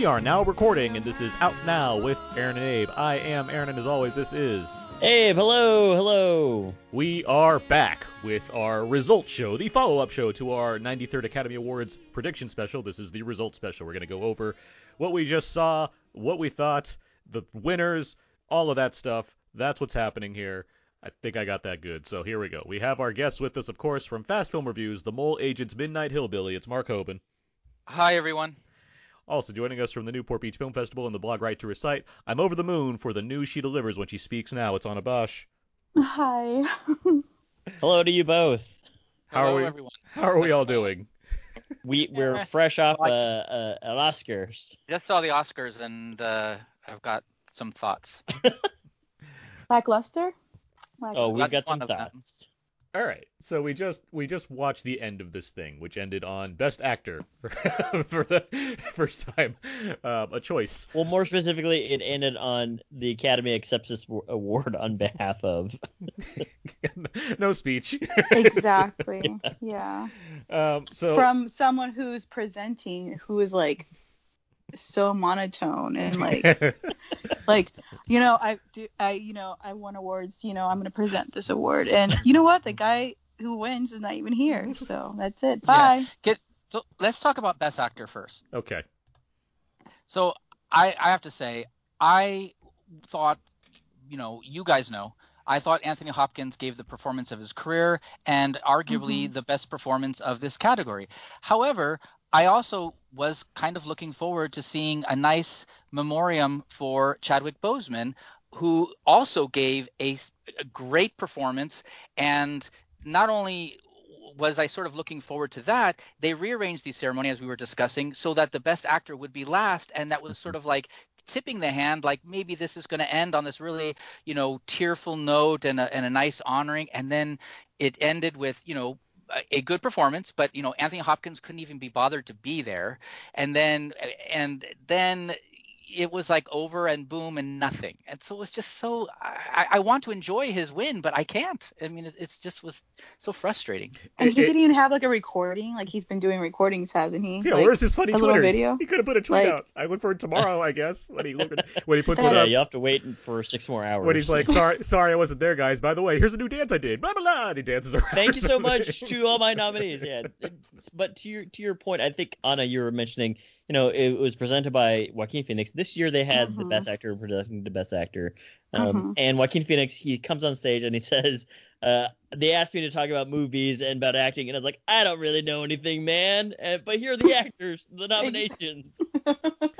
We are now recording, and this is Out Now with Aaron and Abe. I am Aaron, and as always, this is. Abe, hello, hello. We are back with our results show, the follow up show to our 93rd Academy Awards prediction special. This is the results special. We're going to go over what we just saw, what we thought, the winners, all of that stuff. That's what's happening here. I think I got that good. So here we go. We have our guests with us, of course, from Fast Film Reviews, the Mole Agents Midnight Hillbilly. It's Mark Hoban. Hi, everyone. Also joining us from the Newport Beach Film Festival and the blog Right to Recite, I'm over the moon for the news she delivers when she speaks now. It's Anna Bosch. Hi. Hello to you both. How Hello, are we? everyone. How are we all doing? We we're fresh off uh, uh, an Oscars. Just saw the Oscars, and uh, I've got some thoughts. Lackluster? Oh, we've That's got some of them. thoughts. All right, so we just we just watched the end of this thing, which ended on Best Actor for, for the first time, um, a choice. Well, more specifically, it ended on the Academy accepts this award on behalf of. no speech. Exactly. yeah. um, so From someone who's presenting who is like so monotone and like like you know I do I you know I won awards you know I'm gonna present this award. And you know what? The guy who wins is not even here. So that's it. Bye. Get, so let's talk about Best Actor first. okay, So I, I have to say, I thought, you know, you guys know, I thought Anthony Hopkins gave the performance of his career and arguably mm-hmm. the best performance of this category. However, I also was kind of looking forward to seeing a nice memoriam for Chadwick Boseman, who also gave a great performance. And not only was I sort of looking forward to that, they rearranged the ceremony as we were discussing so that the best actor would be last. And that was sort of like tipping the hand, like maybe this is going to end on this really, you know, tearful note and a, and a nice honoring. And then it ended with, you know, a- good performance, but you know Anthony Hopkins couldn't even be bothered to be there, and then and then it was like over and boom and nothing, and so it was just so I, I want to enjoy his win, but I can't. I mean, it, it's just was so frustrating. and he it- didn't even have like a recording like he's been doing recordings hasn't he yeah, like, where's his funny Twitter little video? He could have put a tweet Like- out. I look for it tomorrow, I guess, when he look when he puts Yeah, one Yeah, up. you have to wait for six more hours. When he's like, sorry, sorry, I wasn't there, guys. By the way, here's a new dance I did. Blah blah blah. And he dances around. Thank you so much to all my nominees. Yeah, but to your to your point, I think Anna, you were mentioning, you know, it was presented by Joaquin Phoenix. This year they had the Mhm. best actor presenting the best actor, um, Mhm. and Joaquin Phoenix he comes on stage and he says, uh, "They asked me to talk about movies and about acting, and I was like, I don't really know anything, man. Uh, but here are the actors, the nominations.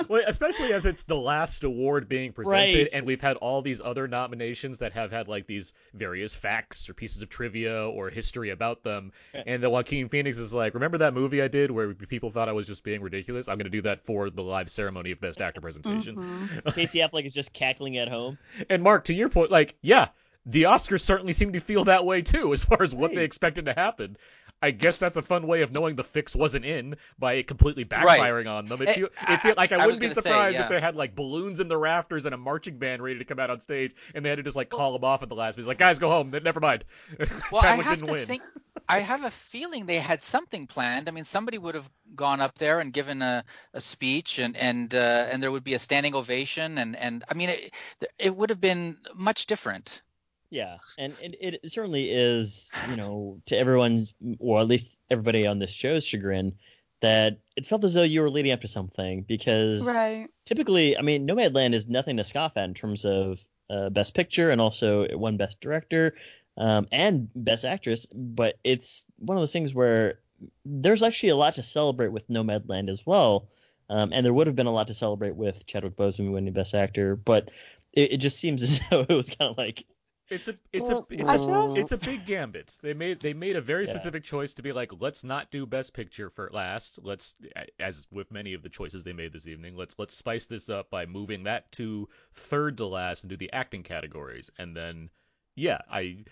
Well, especially as it's the last award being presented, Right. and we've had all these other nominations that have had like these various facts or pieces of trivia or history about them. Yeah. And the Joaquin Phoenix is like, remember that movie I did where people thought I was just being ridiculous? I'm gonna do that for the live ceremony of Best Actor presentation. Mhm. Casey Affleck is just cackling at home. And Mark, to your point, like, yeah, the Oscars certainly seem to feel that way too, as far as what they expected to happen. I guess that's a fun way of knowing the fix wasn't in by it completely backfiring on them. It Eh, feel, it feel like I, I wouldn't be gonna say, surprised if they had like balloons in the rafters and a marching band ready to come out on stage, and they had to just like call them off at the last. He's like, guys, go home. Never mind. Well, I have didn't to win. think. I have a feeling they had something planned. I mean, somebody would have gone up there and given a, a speech, and and uh, and there would be a standing ovation, and and I mean, it, it would have been much different. Yeah, and it, it certainly is, you know, to everyone, or at least everybody on this show's chagrin, that it felt as though you were leading up to something because right. typically, I mean, Nomadland is nothing to scoff at in terms of uh, best picture and also won best director um, and best actress, but it's one of those things where there's actually a lot to celebrate with Nomadland as well, um, and there would have been a lot to celebrate with Chadwick Boseman winning best actor, but it, it just seems as though it was kind of like It's a it's a it's I a, feel- it's a big gambit. They made they made a very Yeah. specific choice to be like, let's not do best picture for last. Let's as with many of the choices they made this evening, let's let's spice this up by moving that to third to last and do the acting categories. And then yeah, I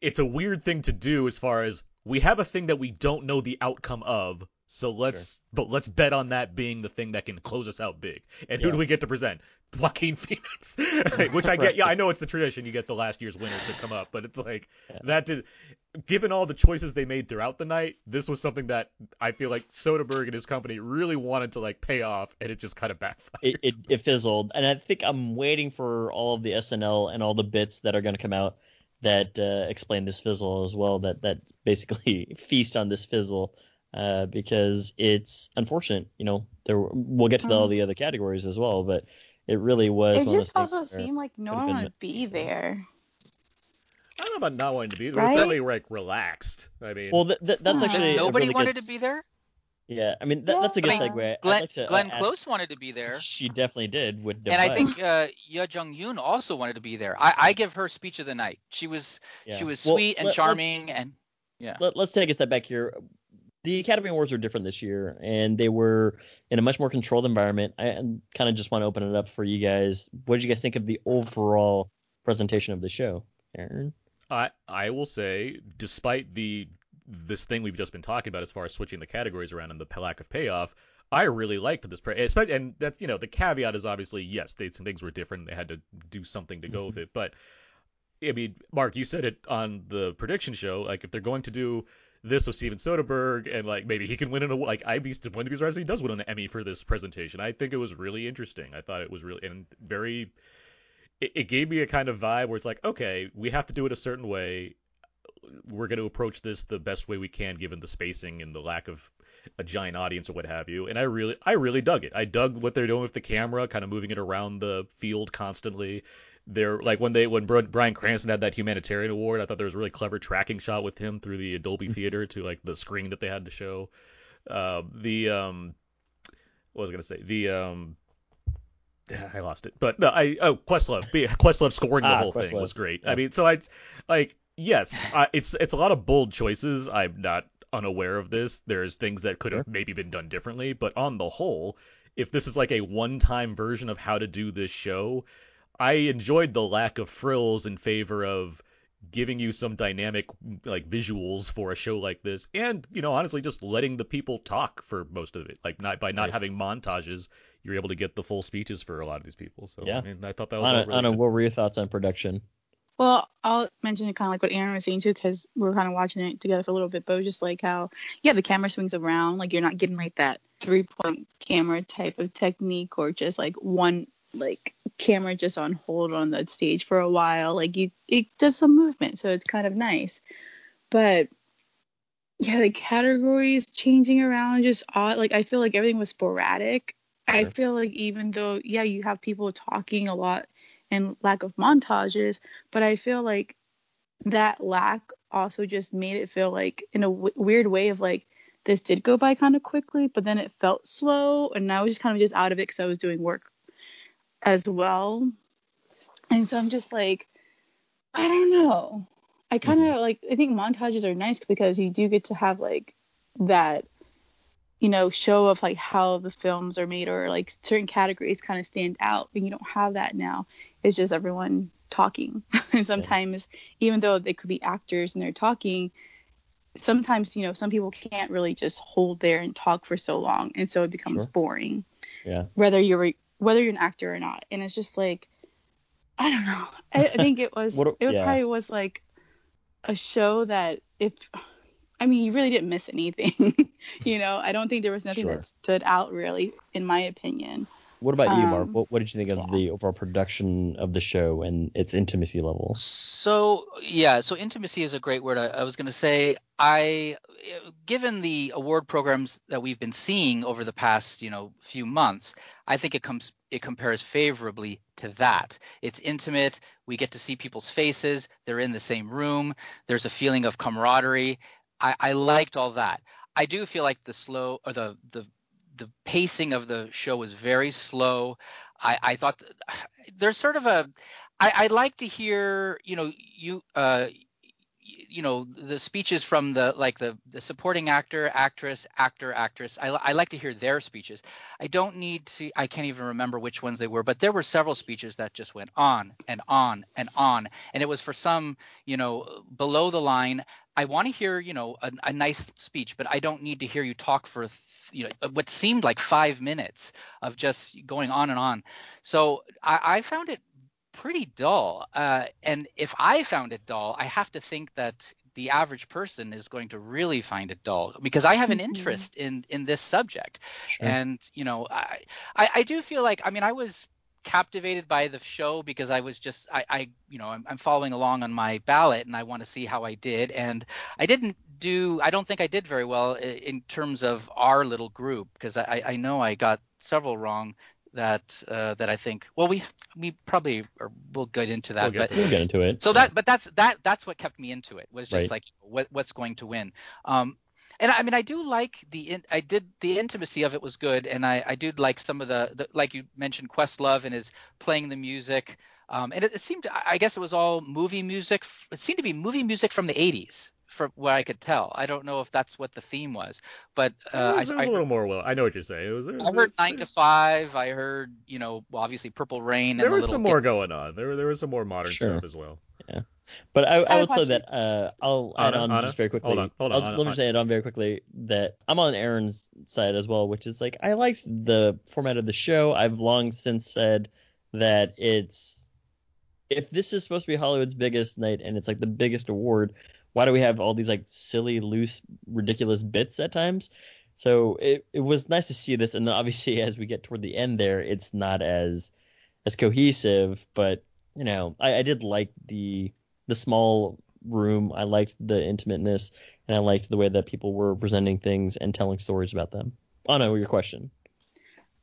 it's a weird thing to do as far as we have a thing that we don't know the outcome of, So let's but let's bet on that being the thing that can close us out big. And who Yeah. do we get to present? Joaquin Phoenix, which I get. Yeah, I know it's the tradition. You get the last year's winner to come up, but it's like Yeah. that did. Given all the choices they made throughout the night, this was something that I feel like Soderbergh and his company really wanted to like pay off, and it just kind of backfired. it, it, it fizzled. And I think I'm waiting for all of the SNL and all the bits that are going to come out that uh, explain this fizzle as well. That that basically feast on this fizzle uh, because it's unfortunate. You know, there we'll get to the, all the other categories as well, but it really was. It one of just those also things where- seemed like no one been wanted to be easier. there. I don't know about not wanting to be. They were Right? certainly like relaxed. I mean, Well, th- th- that's Yeah. actually Nobody really wanted good to be there. Yeah, I mean that, that's a good Yeah. segue. Glenn, like to, uh, Glenn ask- Close wanted to be there. She definitely did. With And I think uh, Yuh-jung Youn also wanted to be there. I, I give her speech of the night. She was Yeah. she was Well, sweet and let- let- charming and yeah. let, us take a step back here. The Academy Awards are different this year, and they were in a much more controlled environment. I kind of just want to open it up for you guys. What did you guys think of the overall presentation of the show, Aaron? I I will say, despite the this thing we've just been talking about as far as switching the categories around and the lack of payoff, I really liked this. Pre- and that's you know the caveat is obviously yes, they, some things were different. They had to do something to go mm-hmm. with it, but I mean, Mark, you said it on the prediction show. Like if they're going to do this with Steven Soderbergh and like maybe he can win an award. Like I'd be disappointed because Resident does win an Emmy for this presentation. I think it was really interesting. I thought it was really and very. It, it gave me a kind of vibe where it's like, okay, we have to do it a certain way. We're going to approach this the best way we can, given the spacing and the lack of a giant audience or what have you. And I really, I really dug it. I dug what they're doing with the camera, kind of moving it around the field constantly. They're like when they when Bryan Cranston had that humanitarian award, I thought there was a really clever tracking shot with him through the Dolby Theater to like the screen that they had to show. Uh, the um, what was I gonna say? The um, I lost it. But no, I oh Questlove, Be- Questlove scoring the Ah, whole thing was great. Yeah. I mean, so I like yes, I, it's it's a lot of bold choices. I'm not unaware of this. There's things that could have maybe been done differently, but on the whole, if this is like a one-time version of how to do this show, I enjoyed the lack of frills in favor of giving you some dynamic like visuals for a show like this and you know honestly just letting the people talk for most of it like not by not Right. having montages you're able to get the full speeches for a lot of these people so Yeah. I mean I thought that was all Anna, really Anna, good. what were your thoughts on production? Well, I'll mention kind of like what Aaron was saying too, because we were kind of watching it together for a little bit. But it was just like how, yeah, the camera swings around, like you're not getting like that three point camera type of technique, or just like one like camera just on hold on that stage for a while. Like you, it does some movement, so it's kind of nice. But yeah, the categories changing around just odd. Like I feel like everything was sporadic. I feel like even though yeah, you have people talking a lot and lack of montages, but I feel like that lack also just made it feel like in a w- weird way of like this did go by kind of quickly, but then it felt slow, and I was just kind of just out of it because I was doing work as well, and so I'm just like, I don't know. I kind of mm-hmm. like I think montages are nice because you do get to have like that you know show of like how the films are made or like certain categories kind of stand out and you don't have that now it's just everyone talking and sometimes even though they could be actors and they're talking sometimes you know some people can't really just hold there and talk for so long and so it becomes Sure. boring Yeah. whether you're whether you're an actor or not and it's just like i don't know i, I think it was What- it yeah. probably was like a show that if i mean you really didn't miss anything you know i don't think there was nothing Sure. that stood out really in my opinion What about you, Mark? Um, What, what did you think of yeah. the overall production of the show and its intimacy level? So yeah, so intimacy is a great word. I, I was going to say I, given the award programs that we've been seeing over the past you know few months, I think it comes it compares favorably to that. It's intimate. We get to see people's faces. They're in the same room. There's a feeling of camaraderie. I, I liked all that. I do feel like the slow or the the the pacing of the show was very slow. I, I thought th- there's sort of a I, I like to hear, you know, you uh, you know the speeches from the like the the supporting actor, actress, actor, actress. I, I like to hear their speeches. I don't need to. I can't even remember which ones they were, but there were several speeches that just went on and on and on, and it was for some you know below the line. I want to hear you know a, a nice speech, but I don't need to hear you talk for you know what seemed like five minutes of just going on and on. So I, I found it pretty dull. Uh, and if I found it dull, I have to think that the average person is going to really find it dull because I have an Mhm. interest in in this subject. Sure. And you know, I, I I do feel like I mean I was captivated by the show because I was just I, I you know I'm, I'm following along on my ballot and I want to see how I did and I didn't do I don't think I did very well in terms of our little group because I, I know I got several wrong that uh, that I think well we we probably are, we'll get into that We'll get but we'll get into it. so that but that's that that's what kept me into it was just Right. like what what's going to win um and I mean I do like the in, I did the intimacy of it was good and I I did like some of the, the like you mentioned Questlove and his playing the music um and it, it seemed I guess it was all movie music it seemed to be movie music from the 80s from what I could tell I don't know if that's what the theme was but uh, it was, I, it was I a little more well. I know what you're saying. It was. It was I heard it nine to five. I heard, you know, well, obviously Purple Rain. There and the was little some more going on. There, there was some more modern Sure. stuff as well. But I, I have a would say that uh, I'll add on Anna, just very quickly. hold on, hold on, I'll- Anna, let me Anna. say it on very quickly that I'm on Aaron's side as well, which is like I liked the format of the show. I've long since said that it's if this is supposed to be Hollywood's biggest night and it's like the biggest award, why do we have all these like silly, loose, ridiculous bits at times? So it it was nice to see this, and obviously as we get toward the end there, it's not as as cohesive, but you know, I, I did like the the small room. I liked the intimateness, and I liked the way that people were presenting things and telling stories about them. Oh no, your question.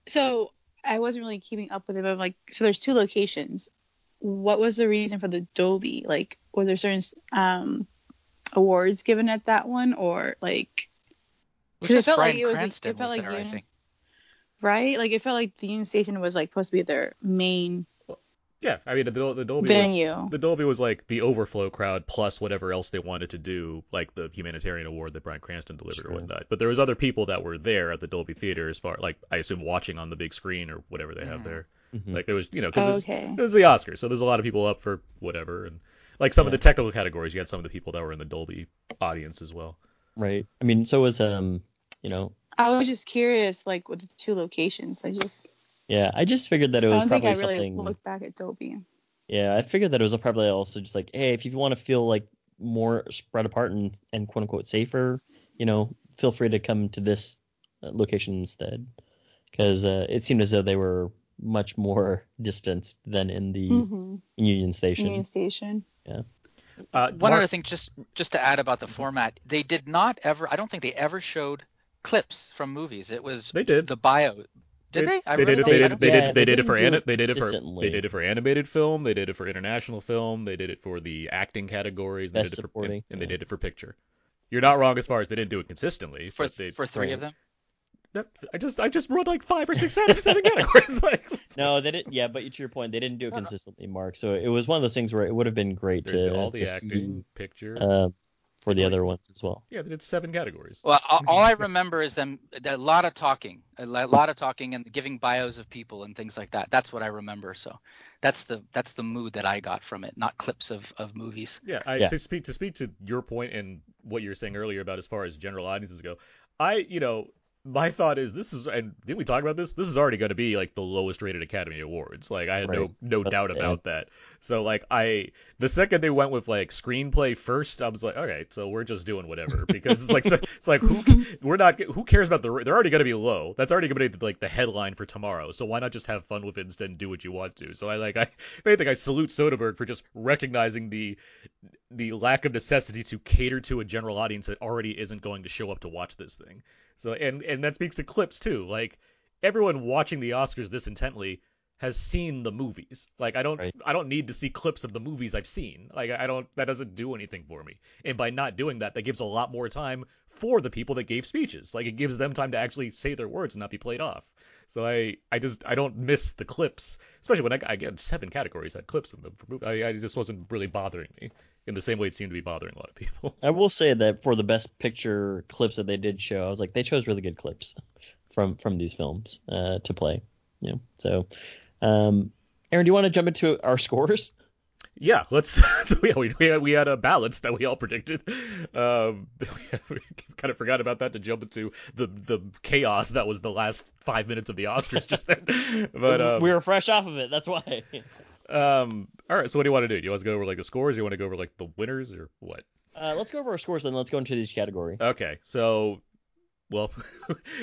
So I wasn't really keeping up with it, but like, so there's two locations. What was the reason for the Dolby? Like, was there certain um awards given at that one, or like, It it just felt like it was- it felt was like there, I think. right? Like, it felt like the Union Station was like supposed to be their main Yeah, I mean the, the Dolby was, the Dolby was like the overflow crowd plus whatever else they wanted to do, like the humanitarian award that Bryan Cranston delivered Sure. or whatnot. But there was other people that were there at the Dolby theater, as far like I assume watching on the big screen or whatever they have Mhm. there. Mhm. Like there was, you know, because Oh, it, was- okay. it was the Oscars, so there's a lot of people up for whatever, and like some of the technical categories, you had some of the people that were in the Dolby audience as well. Right. I mean, so was um, you know, I was just curious, like with the two locations. I just yeah. I just figured that it was I was don't think probably I really something. looked back at Dolby. Yeah, I figured that it was probably also just like, hey, if you want to feel like more spread apart and and quote unquote safer, you know, feel free to come to this uh, location instead, because uh, it seemed as though they were much more distanced than in the Mm-hmm. Union Station. Union Station. Uh, One Mark- other thing, just just to add about the format, they did not ever. I don't think they ever showed clips from movies. It was They did. the bio. Did they? I they really did it. don't- They did. They Yeah, did. they They did it for. didn't Ani- it they did it for. They did it for animated film. They did it for international film. They did it for the acting categories. They Best did it for, supporting, and, and they did it for picture. You're not wrong as far as they didn't do it consistently. for but they, for three of them. That- I just I just wrote like five or six out of seven categories. Like, No, they didn't. Yeah, but to your point, they didn't do it No, no. consistently, Mark. So it was one of those things where it would have been great there's to, all the to acting, see picture. uh, for the other ones as well. yeah, they did seven categories. Well, all, all I remember is them a lot of talking, a lot of talking, and giving bios of people and things like that. That's what I remember. So that's the that's the mood that I got from it, not clips of of movies. Yeah, I, Yeah. to speak to speak to your point and what you were saying earlier about as far as general audiences go, I you know my thought is this is and didn't we talk about this? This is already going to be like the lowest rated Academy Awards. Like I had no Right. no But- doubt about that. So like I the second they went with like screenplay first, I was like, okay, so we're just doing whatever because it's like so, it's like who we're not who cares about the they're already going to be low. That's already going to be like the headline for tomorrow. So why not just have fun with it instead and do what you want to? So I like I if anything I salute Soderbergh for just recognizing the the lack of necessity to cater to a general audience that already isn't going to show up to watch this thing. So and and that speaks to clips too. Like everyone watching the Oscars this intently has seen the movies. Like I don't Right. I don't need to see clips of the movies I've seen. Like I don't that doesn't do anything for me. And by not doing that, that gives a lot more time for the people that gave speeches. Like it gives them time to actually say their words and not be played off. So I I just I don't miss the clips, especially when I, I get seven categories had clips in them. I, I just wasn't really bothering me in the same way it seemed to be bothering a lot of people. I will say that for the best picture clips that they did show, I was like, they chose really good clips from from these films uh, to play. Yeah. So, um, Aaron, do you want to jump into our scores? Yeah, let's. So yeah, we we had, we had a balance that we all predicted. Um, we kind of forgot about that to jump into the the chaos that was the last five minutes of the Oscars just then. But um, we were fresh off of it. That's why. um, all right. So what do you want to do? Do you want to go over like the scores? Or you want to go over like the winners or what? Uh, let's go over our scores and let's go into each category. Okay. So, well,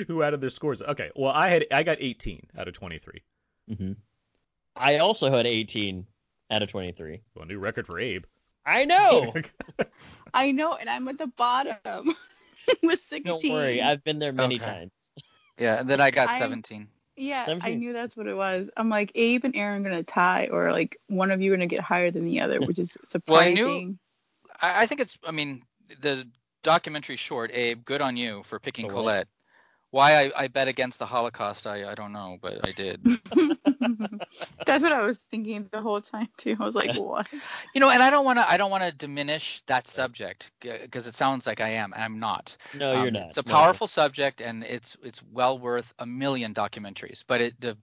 who added their scores? Okay. Well, I had I got 18 out of 23. Mm-hmm. I also had 18 out of 23. Well, a new record for Abe. I know. I know, and I'm at the bottom with 16. Don't worry, I've been there many Okay. times. Yeah, and then I got I- 17. Yeah, I knew that's what it was. I'm like Abe and Aaron gonna tie, or like one of you gonna get higher than the other, which is surprising. Well, I knew- I, I think it's. I mean, the documentary short, Abe. Good on you for picking Colette. Colette. Why I, I bet against the Holocaust, I, I don't know, but I did. that's what I was thinking the whole time too. I was like, what? You know, and I don't want to I don't want to diminish that subject because it sounds like I am, and I'm not. No, you're Um, not. It's a No. powerful subject, and it's it's well worth a million documentaries. But it the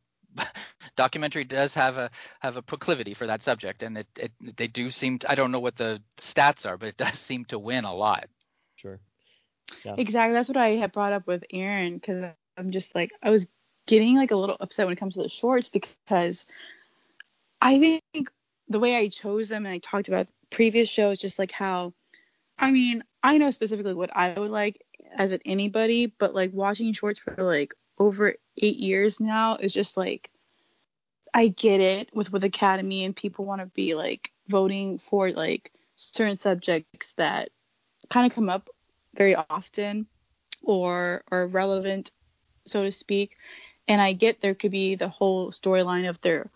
documentary does have a have a proclivity for that subject, and it, it they do seem to, I don't know what the stats are, but it does seem to win a lot. Sure. Exactly. That's what I had brought up with Aaron because I'm just like I was getting like a little upset when it comes to the shorts because I think the way I chose them and I talked about previous shows, just like how I mean I know specifically what I would like as an anybody, but like watching shorts for like over eight years now is just like I get it with with Academy and people want to be like voting for like certain subjects that kind of come up very often or are relevant, so to speak. And I get there could be the whole storyline of there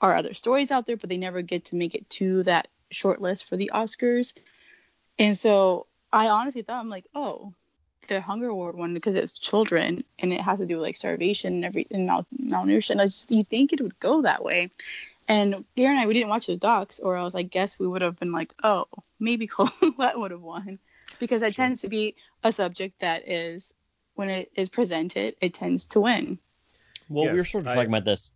are other stories out there, but they never get to make it to that short list for the Oscars. And so I honestly thought I'm like, oh, the Hunger Ward one because it's children and it has to do with like starvation and every and mal- malnutrition. I just you think it would go that way. And Gary and I we didn't watch the docs, or else I guess we would have been like, oh, maybe Colette would have won because it Sure. tends to be a subject that is when it is presented, it tends to win. Well, we were sort of I- talking about this.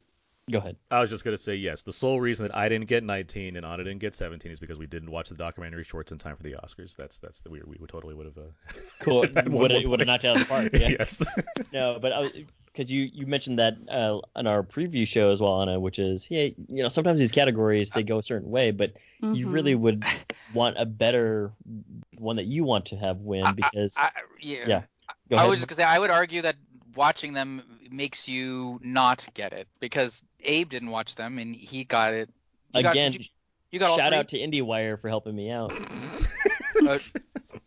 Go ahead. I was just gonna say yes. The sole reason that I didn't get 19 and Anna didn't get 17 is because we didn't watch the documentary shorts in time for the Oscars. That's that's the we we would totally would have. Uh, Cool. Would more would have knocked out of the park. Yeah. yes. No, but I was because you you mentioned that uh, on our preview show as well, Anna, which is yeah, you know sometimes these categories they go a certain way, but you Mhm. really would want a better one that you want to have win because I, yeah. Yeah. go I ahead. was just gonna say I would argue that watching them makes you not get it because Abe didn't watch them and he got it. You again did you, you got all shout three? out to IndieWire for helping me out. Uh,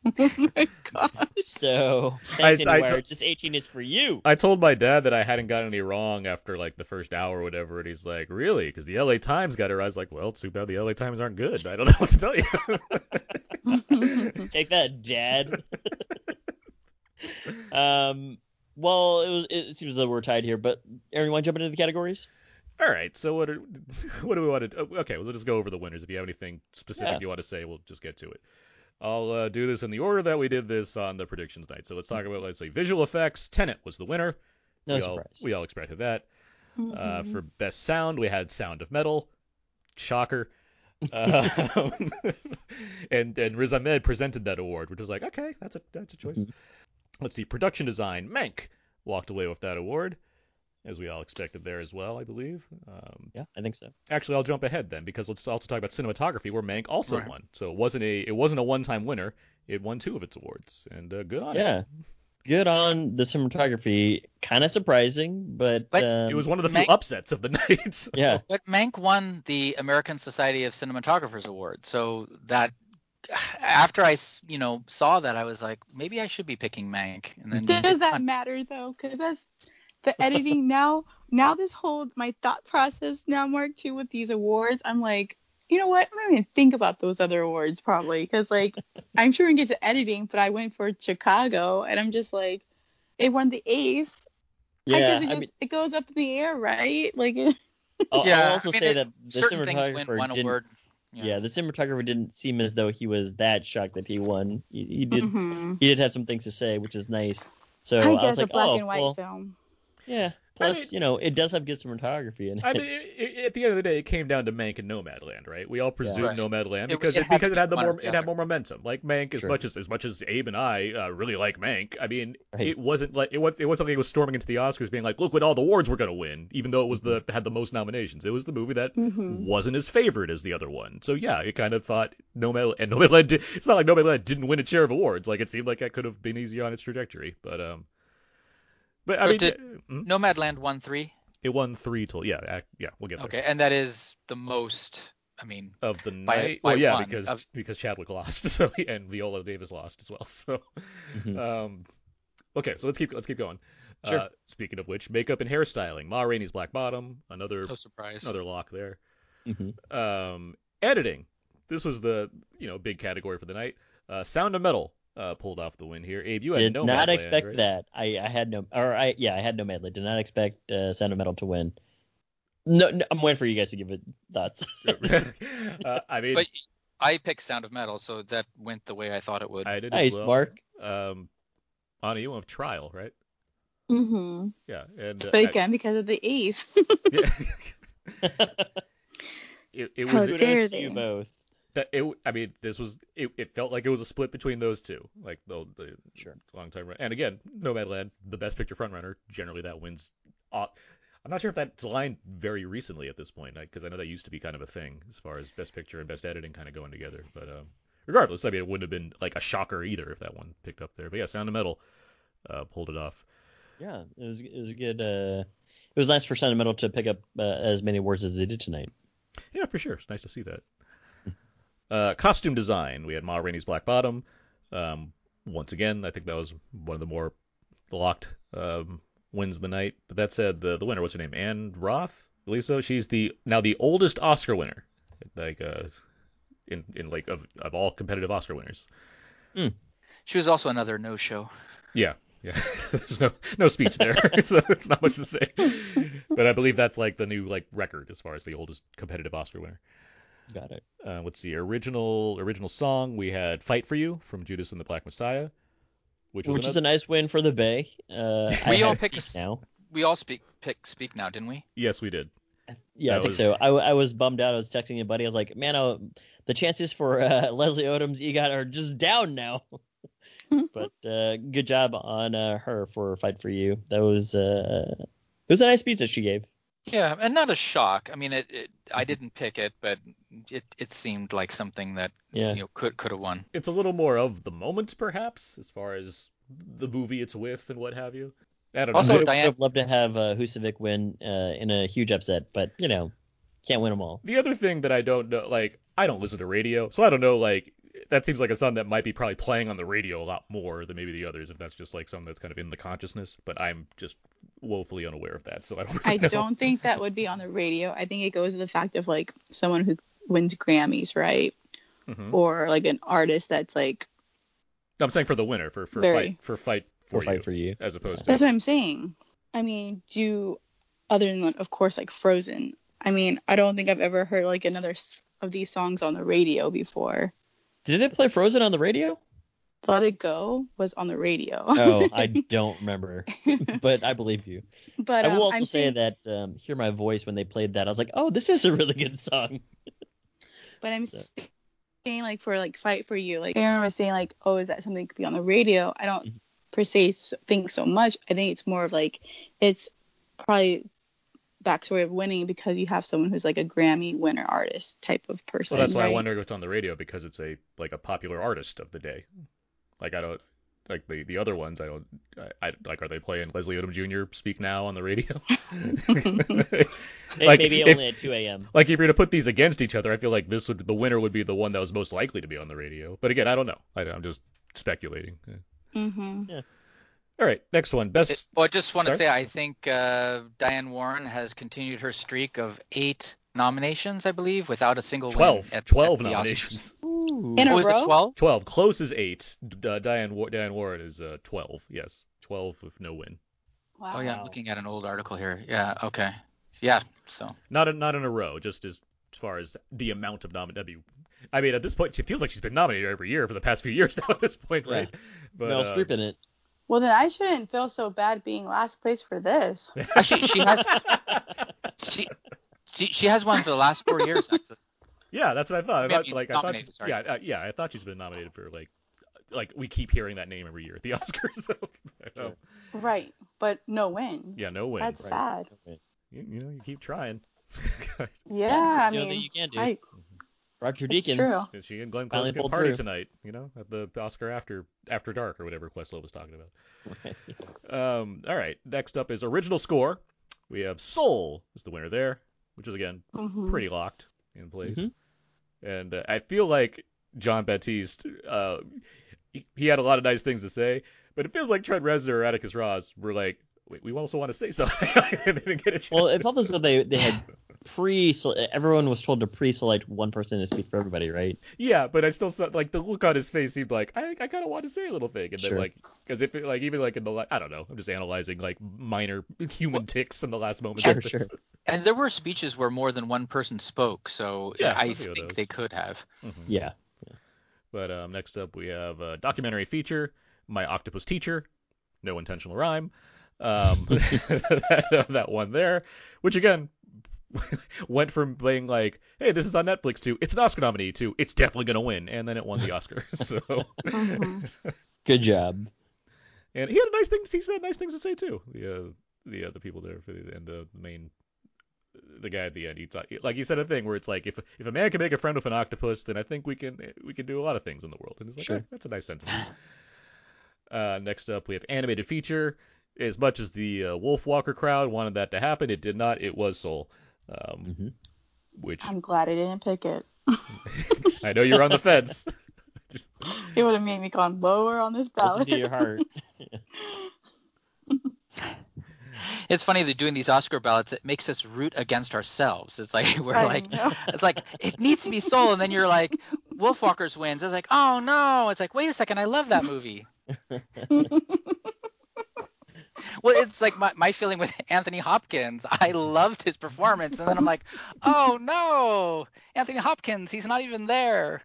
oh my gosh. So thanks I- I IndieWire. t- just 18 is for you. I told my dad that I hadn't gotten any wrong after like the first hour or whatever, and he's like, "Really?" Because the LA Times got it. right." I was like, "Well, too bad the LA Times aren't good. I don't know what to tell you." Take that, Dad. um. Well, it was. It seems that we're tied here, but Aaron, you want to jump into the categories? All right. So what are what do we want to? Okay, we'll just go over the winners. If you have anything specific Yeah. you want to say, we'll just get to it. I'll uh, do this in the order that we did this on the predictions night. So let's talk about let's say visual effects. Tenet was the winner. No we all, surprise. we all expected that. Uh, Mhm. for best sound, we had Sound of Metal. Shocker. Um, and and Riz Ahmed presented that award, which was like, okay, that's a that's a choice. Mhm. Let's see, production design. Mank walked away with that award, as we all expected there as well, I believe. Um, Yeah, I think so. actually, I'll jump ahead then because let's also talk about cinematography, where Mank also Right. won. So it wasn't a it wasn't a one-time winner. It won two of its awards, and uh, good on it. Yeah. Good on the cinematography. Kind of surprising, but, But um, It was one of the few upsets of the night. yeah. But Mank won the American Society of Cinematographers Award, so that after I, you know, saw that, I was like, maybe I should be picking Mank. And then Does that matter though? Because that's the editing now. Now this whole my thought process now, Mark, too, with these awards, I'm like, you know what? I'm not even think about those other awards probably because like I'm sure we can get to editing, but I went for Chicago and I'm just like, it won the Ace. I Yeah, guess it I just mean, it goes up in the air, right? Like it, I'll, yeah, I'll also I mean, say it- that the certain things win cinematographer didn't. award. Yeah. the cinematographer didn't seem as though he was that shocked that he won. He, he did. Mhm. He did have some things to say, which is nice. So I I, guess was like, a black oh, and white well, film. Yeah. Plus, mean- you know, it does have good cinematography in it. I mean, i i at the end of the day, it came down to Mank and Nomadland, right? We all presumed Right. Nomadland because it it, had because it had the more the it had more momentum. Like Mank, as Sure. much as as much as Abe and I uh, really like Mank, I mean, Right. it wasn't like it was it wasn't like it was storming into the Oscars being like, look what all the awards we're gonna win, even though it was the Mm-hmm. had the most nominations. It was the movie that Mhm. wasn't as favored as the other one. So yeah, it kind of thought Nomad and Nomadland. Did, it's not like Nomadland didn't win its share of awards. Like it seemed like that could have been easier on its trajectory, but um. But I But mean, did- mm, Nomadland won three. it won three total. Yeah, yeah, we'll get there. Okay, and that is the most. I mean, of the night. by well, yeah, because of- because Chadwick lost, so and Viola Davis lost as well. So, Mhm. um, okay, so let's keep let's keep going. Sure. Uh, speaking of which, makeup and hairstyling. Ma Rainey's Black Bottom, another no surprise. another lock there. Mhm. Um, editing. This was the you know big category for the night. Uh, Sound of Metal uh, pulled off the win here. Abe, you had Did no not Madland, expect right? that. I, I had no, or I yeah, I had Nomadland. Did not expect uh, Sound of Metal to win. No, no, I'm waiting for you guys to give it thoughts. uh, I mean, But I picked Sound of Metal, so that went the way I thought it would. I did nice, as well. Mark. Um, Anna, you have Trial, right? Mm-hmm. Yeah, and uh, But I- again, because of the A's. Yeah. it, it How was dare Kudos they? you both. That it, I mean, this was it, it felt like it was a split between those two, like the, the Sure. long time run. And again, Nomadland, the best picture frontrunner, generally that wins. Uh, I'm not sure if that's aligned very recently at this point, because I know that used to be kind of a thing as far as best picture and best editing kind of going together. But um, regardless, I mean, it wouldn't have been like a shocker either if that one picked up there. But yeah, Sound of Metal uh, pulled it off. Yeah, it was it was a good. Uh, it was nice for Sound of Metal to pick up uh, as many awards as they did tonight. Yeah, for sure. It's nice to see that. Uh, costume design. We had Ma Rainey's Black Bottom. Um, once again, I think that was one of the more locked um, wins of the night. But that said, the the winner, what's her name? Anne Roth, I believe so. She's the now the oldest Oscar winner, like uh, in in like of of all competitive Oscar winners. She was also another no-show. Yeah, yeah. There's no no speech there, so it's not much to say. But I believe that's like the new like record as far as the oldest competitive Oscar winner. Got it. uh, let's see, original original song. We had "Fight for You" from Judas and the Black Messiah, which was Which is a nice win for the Bay. Uh, I We all have picked- Speak now. We all speak pick speak now, didn't we? yes, we did. Yeah, I think was- so. I, I was bummed out. I was texting a buddy. I was like, man, uh, the chances for uh, Leslie Odom's EGOT are just down now. but uh, good job on uh, her for Fight for You. That was uh, it was a nice speech that she gave. Yeah, and not a shock. I mean, it, it I didn't pick it, but it it seemed like something that Yeah. you know could could have won. It's a little more of the moment, perhaps, as far as the movie it's with and what have you. I don't Also, know. I would Diane- have loved to have uh, Husavik win uh, in a huge upset, but you know, can't win them all. The other thing that I don't know, like, I don't listen to radio, so I don't know, like, that seems like a song that might be probably playing on the radio a lot more than maybe the others, if that's just like something that's kind of in the consciousness. But I'm just woefully unaware of that, so I don't. Really I know. don't think that would be on the radio. I think it goes to the fact of like someone who wins Grammys, right? Mhm. Or like an artist that's like I'm saying for the winner, for for Very. fight for fight for For Fight you, for You. as opposed to. that's what I'm saying. I mean, do other than of course like Frozen. I mean, I don't think I've ever heard like another of these songs on the radio before. Did they play Frozen on the radio? Let It Go was on the radio. Oh, I don't remember, but I believe you. but I um, will also I'm say saying, that um, "Hear My Voice" when they played that, I was like, "Oh, this is a really good song." But I'm So- saying like for like Fight for You, like Aaron was saying like, oh, is that something that could be on the radio? I don't Mhm. per se think so much. I think it's more of like it's probably backstory of winning because you have someone who's like a Grammy winner artist type of person. Well, that's why I right? wonder if it's on the radio because it's a like a popular artist of the day. Like I don't like the the other ones. I don't. I, I like. Are they playing Leslie Odom Jr. Speak Now on the radio? Like, Maybe if- only at 2 a.m. like if you're to put these against each other, I feel like this would the winner would be the one that was most likely to be on the radio. But again, I don't know. I, I'm just speculating. hmm All right, next one. Best. It, well, I just want to say I think uh, Diane Warren has continued her streak of eight nominations, I believe, without a single 12, win. At, 12 at the Oscars. nominations. In a row? it 12? 12. Close is 8. Uh, Diane, Wa- Diane Warren is uh, 12. Yes. 12 with no win. Wow. Oh yeah, I'm looking at an old article here. Yeah. Okay. Yeah. So. Not a, not in a row, just as, as far as the amount of nominated. I mean, at this point, she feels like she's been nominated every year for the past few years now. At this point, Yeah. right? But Meryl uh, Streep in it. Well, then I shouldn't feel so bad being last place for this. Actually, she has. She, she she has one for the last four years. Actually. Yeah, that's what I thought. I I thought like I thought, nominated, she's- sorry. yeah, uh, yeah, I thought she's been nominated for like, like we keep hearing that name every year at the Oscars. So, I know. Sure. Right, but no wins. yeah, no wins. That's sad. You, you know, you keep trying. Yeah, I it's the only mean, you can do. I, Roger It's Deakins. And she and Glenn Finally Close can pulled party through. tonight, you know, at the Oscar after after dark or whatever Questlove was talking about. Um, all right, next up is original score. We have Soul is the winner there, which is again mhm. pretty locked in place. Mhm. And uh, I feel like Jon Batiste, uh, he, he had a lot of nice things to say, but it feels like Trent Reznor or Atticus Ross were like, Wait, we also want to say something. they didn't get a chance. Well, to- it felt as though they they had pre everyone was told to pre-select one person to speak for everybody, right? Yeah, but I still saw like the look on his face seemed like I, I kind of want to say a little thing, and then Sure. like because if it, like even like in the la- I don't know, I'm just analyzing like minor human ticks in the last moment. Sure, sure. And there were speeches where more than one person spoke, so Yeah, I a few of think they could have. Mhm. Yeah. But um, next up we have a documentary feature, My Octopus Teacher, no intentional rhyme. Um, that, that one there, which again went from being like, hey, this is on Netflix to it's an Oscar nominee to it's definitely gonna win, and then it won the Oscar. so, Mhm. Good job. and he had a nice things. He said nice things to say too. The uh, the uh, people there for the, and the main the guy at the end. He talk, like he said a thing where it's like if if a man can make a friend with an octopus, then I think we can we can do a lot of things in the world. And it's like Sure. "Eh, that's a nice sentiment. Uh, next up, we have animated feature. As much as the uh, Wolf Walker crowd wanted that to happen, it did not. It was Soul, um, hmm which I'm glad I didn't pick it. I know you're on the fence. It would have made me gone lower on this Listen ballot. to your heart. It's funny that doing these Oscar ballots, it makes us root against ourselves. It's like we're I like, know. it's like it needs to be Soul, and then you're like, Wolfwalkers wins. It's like, oh no. It's like, wait a second, I love that movie. Well, it's like my, my feeling with Anthony Hopkins. I loved his performance, and then I'm like, oh no, Anthony Hopkins, he's not even there.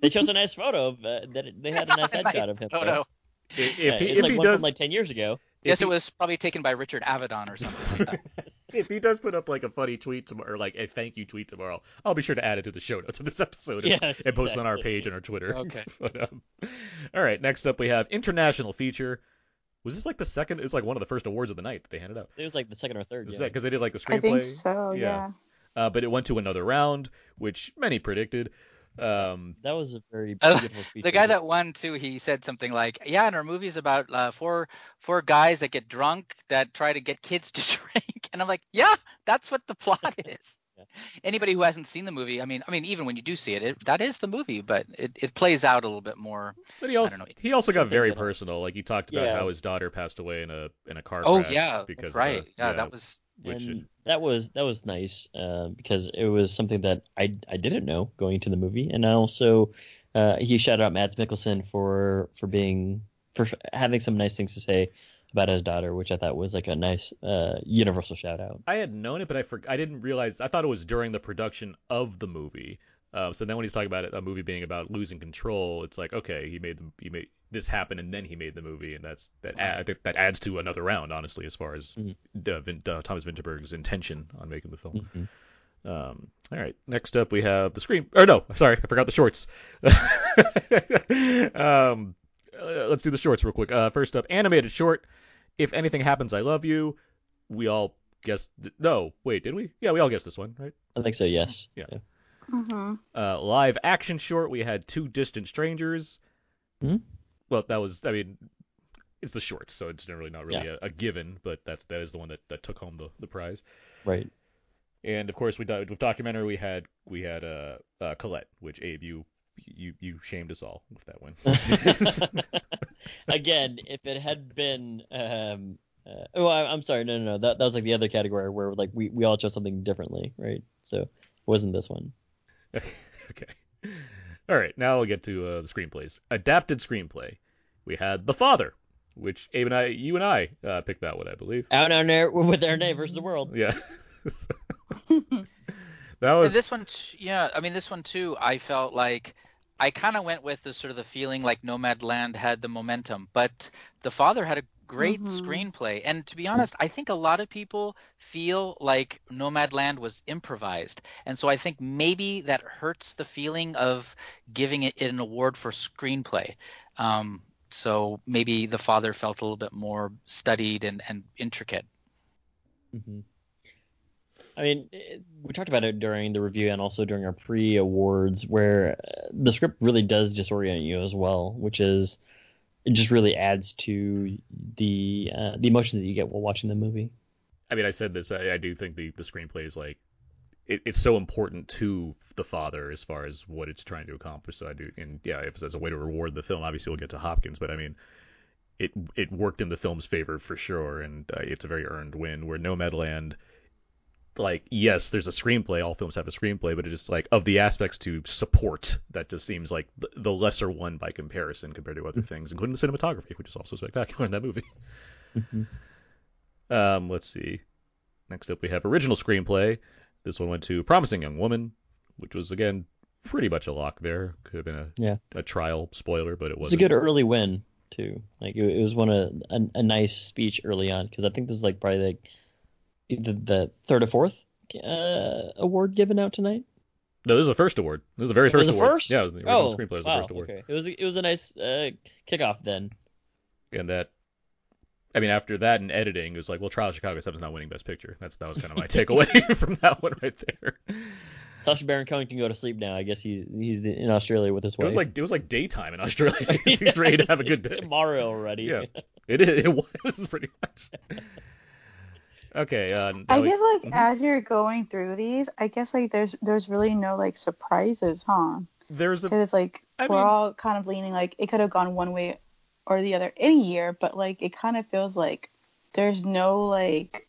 they chose a nice photo of uh, that. They had a nice Nice headshot of him. Though. If, Yeah, if he, it's if like he one does, from like ten years ago. Yes, he- it was probably taken by Richard Avedon or something like that. if he does put up like a funny tweet tomorrow, or like a thank you tweet tomorrow, I'll be sure to add it to the show notes of this episode and, Yes, and post it on our page and our Twitter. Okay. But, um, all right, next up we have international feature. Was this like the second? It's like one of the first awards of the night that they handed out. It was like the second or third. Is Yeah. that because they did like the screenplay? I think so. Yeah. Yeah. Uh, but it went to another round, which many predicted. Um, That was a very Uh, beautiful speech. the guy that won too, he said something like, "Yeah, and our movie's about uh, four four guys that get drunk that try to get kids to drink." And I'm like, "Yeah, that's what the plot is." Yeah. Anybody who hasn't seen the movie, I mean, I mean, even when you do see it, it that is the movie, but it, it plays out a little bit more. but he also don't know. he also got very personal. Like he talked about Yeah. how his daughter passed away in a in a car Oh crash. yeah, because that's right. the- yeah, that was. which and that was that was nice uh, because it was something that I I didn't know going to the movie, and I also uh, he shouted out Mads Mikkelsen for for being for having some nice things to say about his daughter, which I thought was like a nice uh, universal shout out. I had known it, but I for, I didn't realize. I thought it was during the production of the movie. Uh, so then when he's talking about it, a movie being about losing control, it's like okay, he made the, he made this happen, and then he made the movie, and that's that. Add, I think that adds to another round, honestly, as far as Mhm. the, uh, Thomas Vinterberg's intention on making the film. Mhm. Um, all right, next up we have the screen. Or no, sorry, I forgot the shorts. um, uh, let's do the shorts real quick. Uh, first up, animated short. If anything happens, I love you. We all guessed. th- no, wait, did we? Yeah, we all guessed this one, right? I think so. Yes. Yeah. Mm-hmm. Uh, live action short. We had two distant strangers. Hmm? Well, that was. I mean, it's the shorts, so it's generally not really Yeah. a, a given, but that's that is the one that, that took home the, the prize. Right. And of course, we did with documentary. We had we had uh, uh Colette, which Abe you you you shamed us all with that one. Again, if it had been, um, uh, oh, I, I'm sorry, no, no, no, that, that was like the other category where like we, we all chose something differently, right? So it wasn't this one. okay. All right, now we'll get to uh, the screenplays. Adapted screenplay. We had The Father, which Abe and I, you and I, uh, picked that one, I believe. Out on there with our name versus the world. Yeah. that was. And this one, t- yeah, I mean, this one too, I felt like I kind of went with the sort of the feeling like Nomadland had the momentum, but The Father had a great Mhm. screenplay. And to be honest, I think a lot of people feel like Nomadland was improvised. And so I think maybe that hurts the feeling of giving it an award for screenplay. Um, so maybe The Father felt a little bit more studied and, and intricate. hmm I mean, it, we talked about it during the review and also during our pre-awards, where uh, the script really does disorient you as well, which is it just really adds to the uh, the emotions that you get while watching the movie. I mean, I said this, but I do think the the screenplay is like it, it's so important to the father as far as what it's trying to accomplish. So I do, and yeah, if it's a way to reward the film, obviously we'll get to Hopkins, but I mean, it it worked in the film's favor for sure, and uh, it's a very earned win. Where Nomadland, like, yes, there's a screenplay. All films have a screenplay, but it is like of the aspects to support that just seems like the, lesser one by comparison compared to other things, including the cinematography, which is also spectacular in that movie. Mhm. Um, let's see. Next up, we have original screenplay. This one went to Promising Young Woman, which was again pretty much a lock there. Could have been a Yeah. a trial spoiler, but it was. A good early win too. Like it, it was one of a, a nice speech early on because I think this is like probably like either the third or fourth uh, award given out tonight. No, this is the first award. This is the very It was first the award. first? Yeah, it was the original oh, screenplay was wow, the first award. okay. It was it was a nice uh, kickoff then. And that, I mean, after that and editing, it was like, well, Trial of Chicago 7 is not winning Best Picture. That's that was kind of my takeaway from that one right there. Sacha Baron Cohen can go to sleep now. I guess he's he's in Australia with his wife. It was like it was like daytime in Australia. He's ready to have a good day. tomorrow already. Yeah. It is. It was pretty much. Okay. Uh, I guess like Mhm. as you're going through these, I guess like there's there's really no like surprises, huh? there's a Because it's like I we're mean- all kind of leaning like it could have gone one way or the other any year, but like it kind of feels like there's no like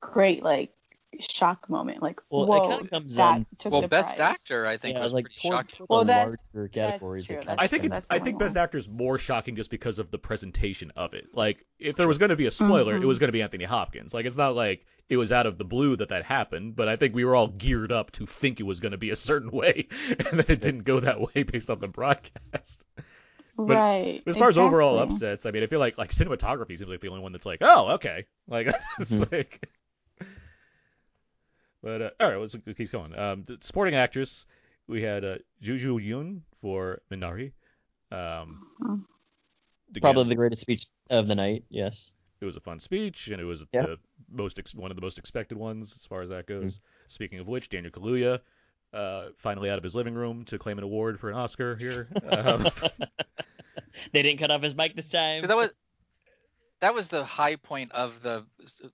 great like shock moment. Like Well, it whoa, kinda comes that in- took Well, the Best prize. Actor, I think, Yeah, was like pretty toward, shocking. Well, that's- larger categories. it true, kinda I think true, it's I think. Best Actor is more shocking just because of the presentation of it. Like if there was going to be a spoiler, it Mhm. was going to be Anthony Hopkins. Like it's not like it was out of the blue that that happened, but I think we were all geared up to think it was going to be a certain way, and then it didn't go that way based on the broadcast. But right. As far as overall upsets, I mean, I feel like like cinematography seems like the only one that's like, oh, okay, like it's Mhm. like. But uh, all right, let's, let's keep going. Um, the supporting actress, we had uh, Yuh-jung Youn for Minari. Um, again, Probably the greatest speech of the night. Yes. it was a fun speech, and it was Yeah. the most ex- one of the most expected ones as far as that goes. Speaking of which, Daniel Kaluuya, uh, finally out of his living room to claim an award for an Oscar here. Um, they didn't cut off his mic this time. So that was that was the high point of the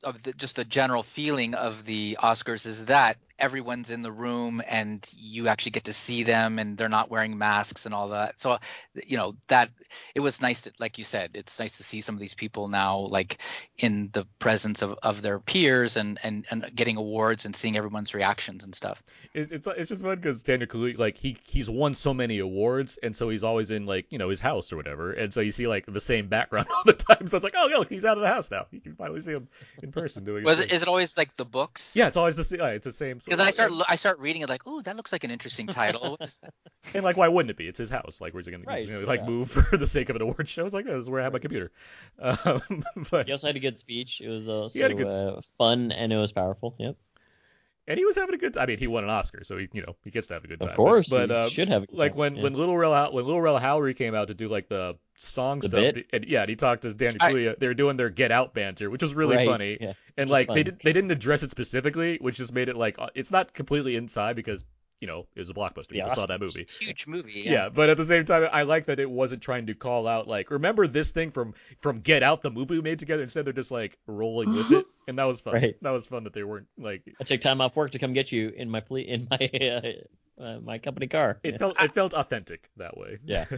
of the just the general feeling of the Oscars is that everyone's in the room and you actually get to see them and they're not wearing masks and all that. So you know that it was nice to like you said it's nice to see some of these people now like in the presence of, of their peers and, and and getting awards and seeing everyone's reactions and stuff. it, it's it's just fun because Daniel Kaluuya like he he's won so many awards and so he's always in like you know his house or whatever and so you see like the same background all the time so it's like oh yeah look he's out of the house now you can finally see him in person doing. Was it is it always like the books? Yeah, it's always the same. It's the same. Because I start I start reading it like, oh, that looks like an interesting title. And like, why wouldn't it be? It's his house. Like, where's he gonna, Right, he's gonna, it's his like house. move for the sake of an award show? It's like, oh, this is where I have my computer. Um, but He also had a good speech. It was also had a good- uh, fun and it was powerful. Yep. and he was having a good. I mean, he won an Oscar, so he, you know, he gets to have a good time. Of course, but, he uh, should have a good like when yeah. when Lil Rel when Lil Rel Howery came out to do like the song The stuff, bit? and yeah, and he talked to Danny I- Kaluuya. They were doing their Get Out banter, which was really Right, funny. Yeah. and Just like they fun. did, they didn't address it specifically, which just made it like uh, it's not completely inside because you know it was a blockbuster. The People saw that movie. Huge movie. Yeah. yeah. but at the same time, I like that it wasn't trying to call out like, remember this thing from from Get Out, the movie we made together. Instead, they're just like rolling with it, and that was fun. Right. That was fun that they weren't like. I took time off work to come get you in my ple- in my uh, uh, my company car. It Yeah. felt it felt authentic that way. Yeah.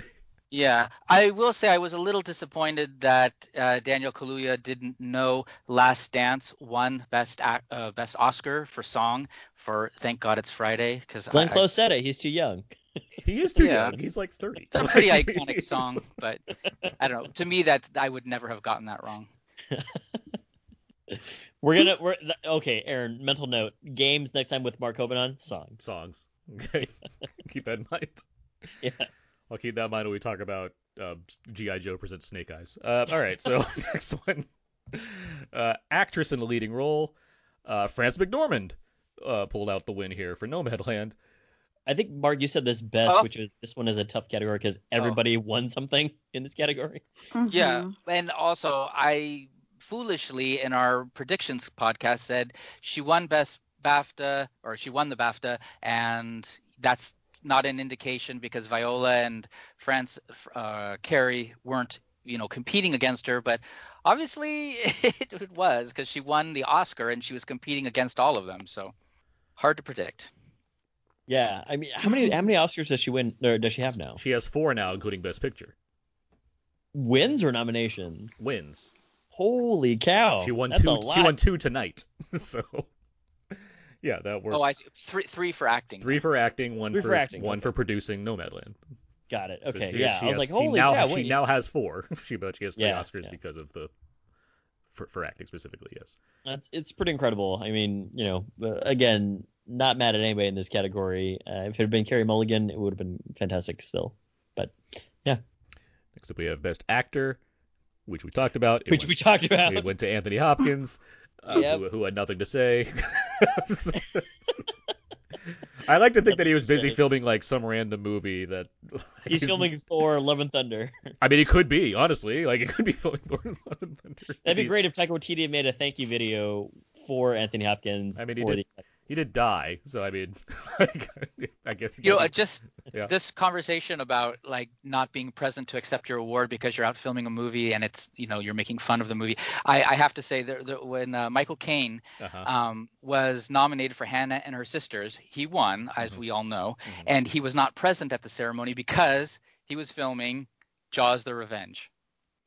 Yeah, I will say I was a little disappointed that uh, Daniel Kaluuya didn't know Last Dance won best ac- uh, best Oscar for song for Thank God It's Friday because Glenn Close said it. He's too young. He is too Yeah. young. He's like 30. It's a pretty iconic song, but I don't know. To me, that I would never have gotten that wrong. We're gonna we're okay, Aaron. Mental note: games next time with Mark Hobanon. Songs. Songs. Okay. keep that in mind. Yeah. I'll keep that in mind when we talk about uh, G.I. Joe presents Snake Eyes. Uh, all right, so next one. Uh, actress in the leading role, uh, Frances McDormand uh, pulled out the win here for Nomadland. I think Mark, you said this best, Oh. which is this one is a tough category because everybody won something in this category. Yeah, Mhm. and also I foolishly in our predictions podcast said she won best BAFTA or she won the BAFTA, and that's not an indication because Viola and France uh, Carey weren't you know competing against her, but obviously it was because she won the Oscar and she was competing against all of them, so hard to predict. Yeah, I mean, how many how many Oscars does she win? Or does she have now? She has four now, including Best Picture. Wins or nominations? Wins. Holy cow! she won That's two. She won two tonight. so yeah, that worked. Oh, I see. three three for acting. Three for acting, one Three for acting, one okay. for producing Nomadland. Got it. So Okay, she- yeah. she I was has- like, she holy now, cow! She wait. now has four. She but she has three Yeah, Oscars yeah. because of the for, for acting specifically. Yes. That's it's pretty incredible. I mean, you know, uh, again, not mad at anybody in this category. Uh, if it had been Carey Mulligan, it would have been fantastic still. But yeah. Next up we have Best Actor, which we talked about. It which went, we talked about. it went to Anthony Hopkins, uh, Yep. who, who had nothing to say. I like to think that he was busy Say. filming like some random movie that He's filming for Love and Thunder. I mean, he could be honestly, like it could be filming Thor and Love and Thunder. That'd be great if Taika Waititi made a thank you video for Anthony Hopkins. I mean, he for did- the, He did die, so I mean, like, I guess. You know, uh, just Yeah. this conversation about like not being present to accept your award because you're out filming a movie and it's you know you're making fun of the movie. I, I have to say that, that when uh, Michael Caine uh-huh. um, was nominated for Hannah and Her Sisters, he won, as Mhm. we all know, Mhm. and he was not present at the ceremony because he was filming Jaws: The Revenge.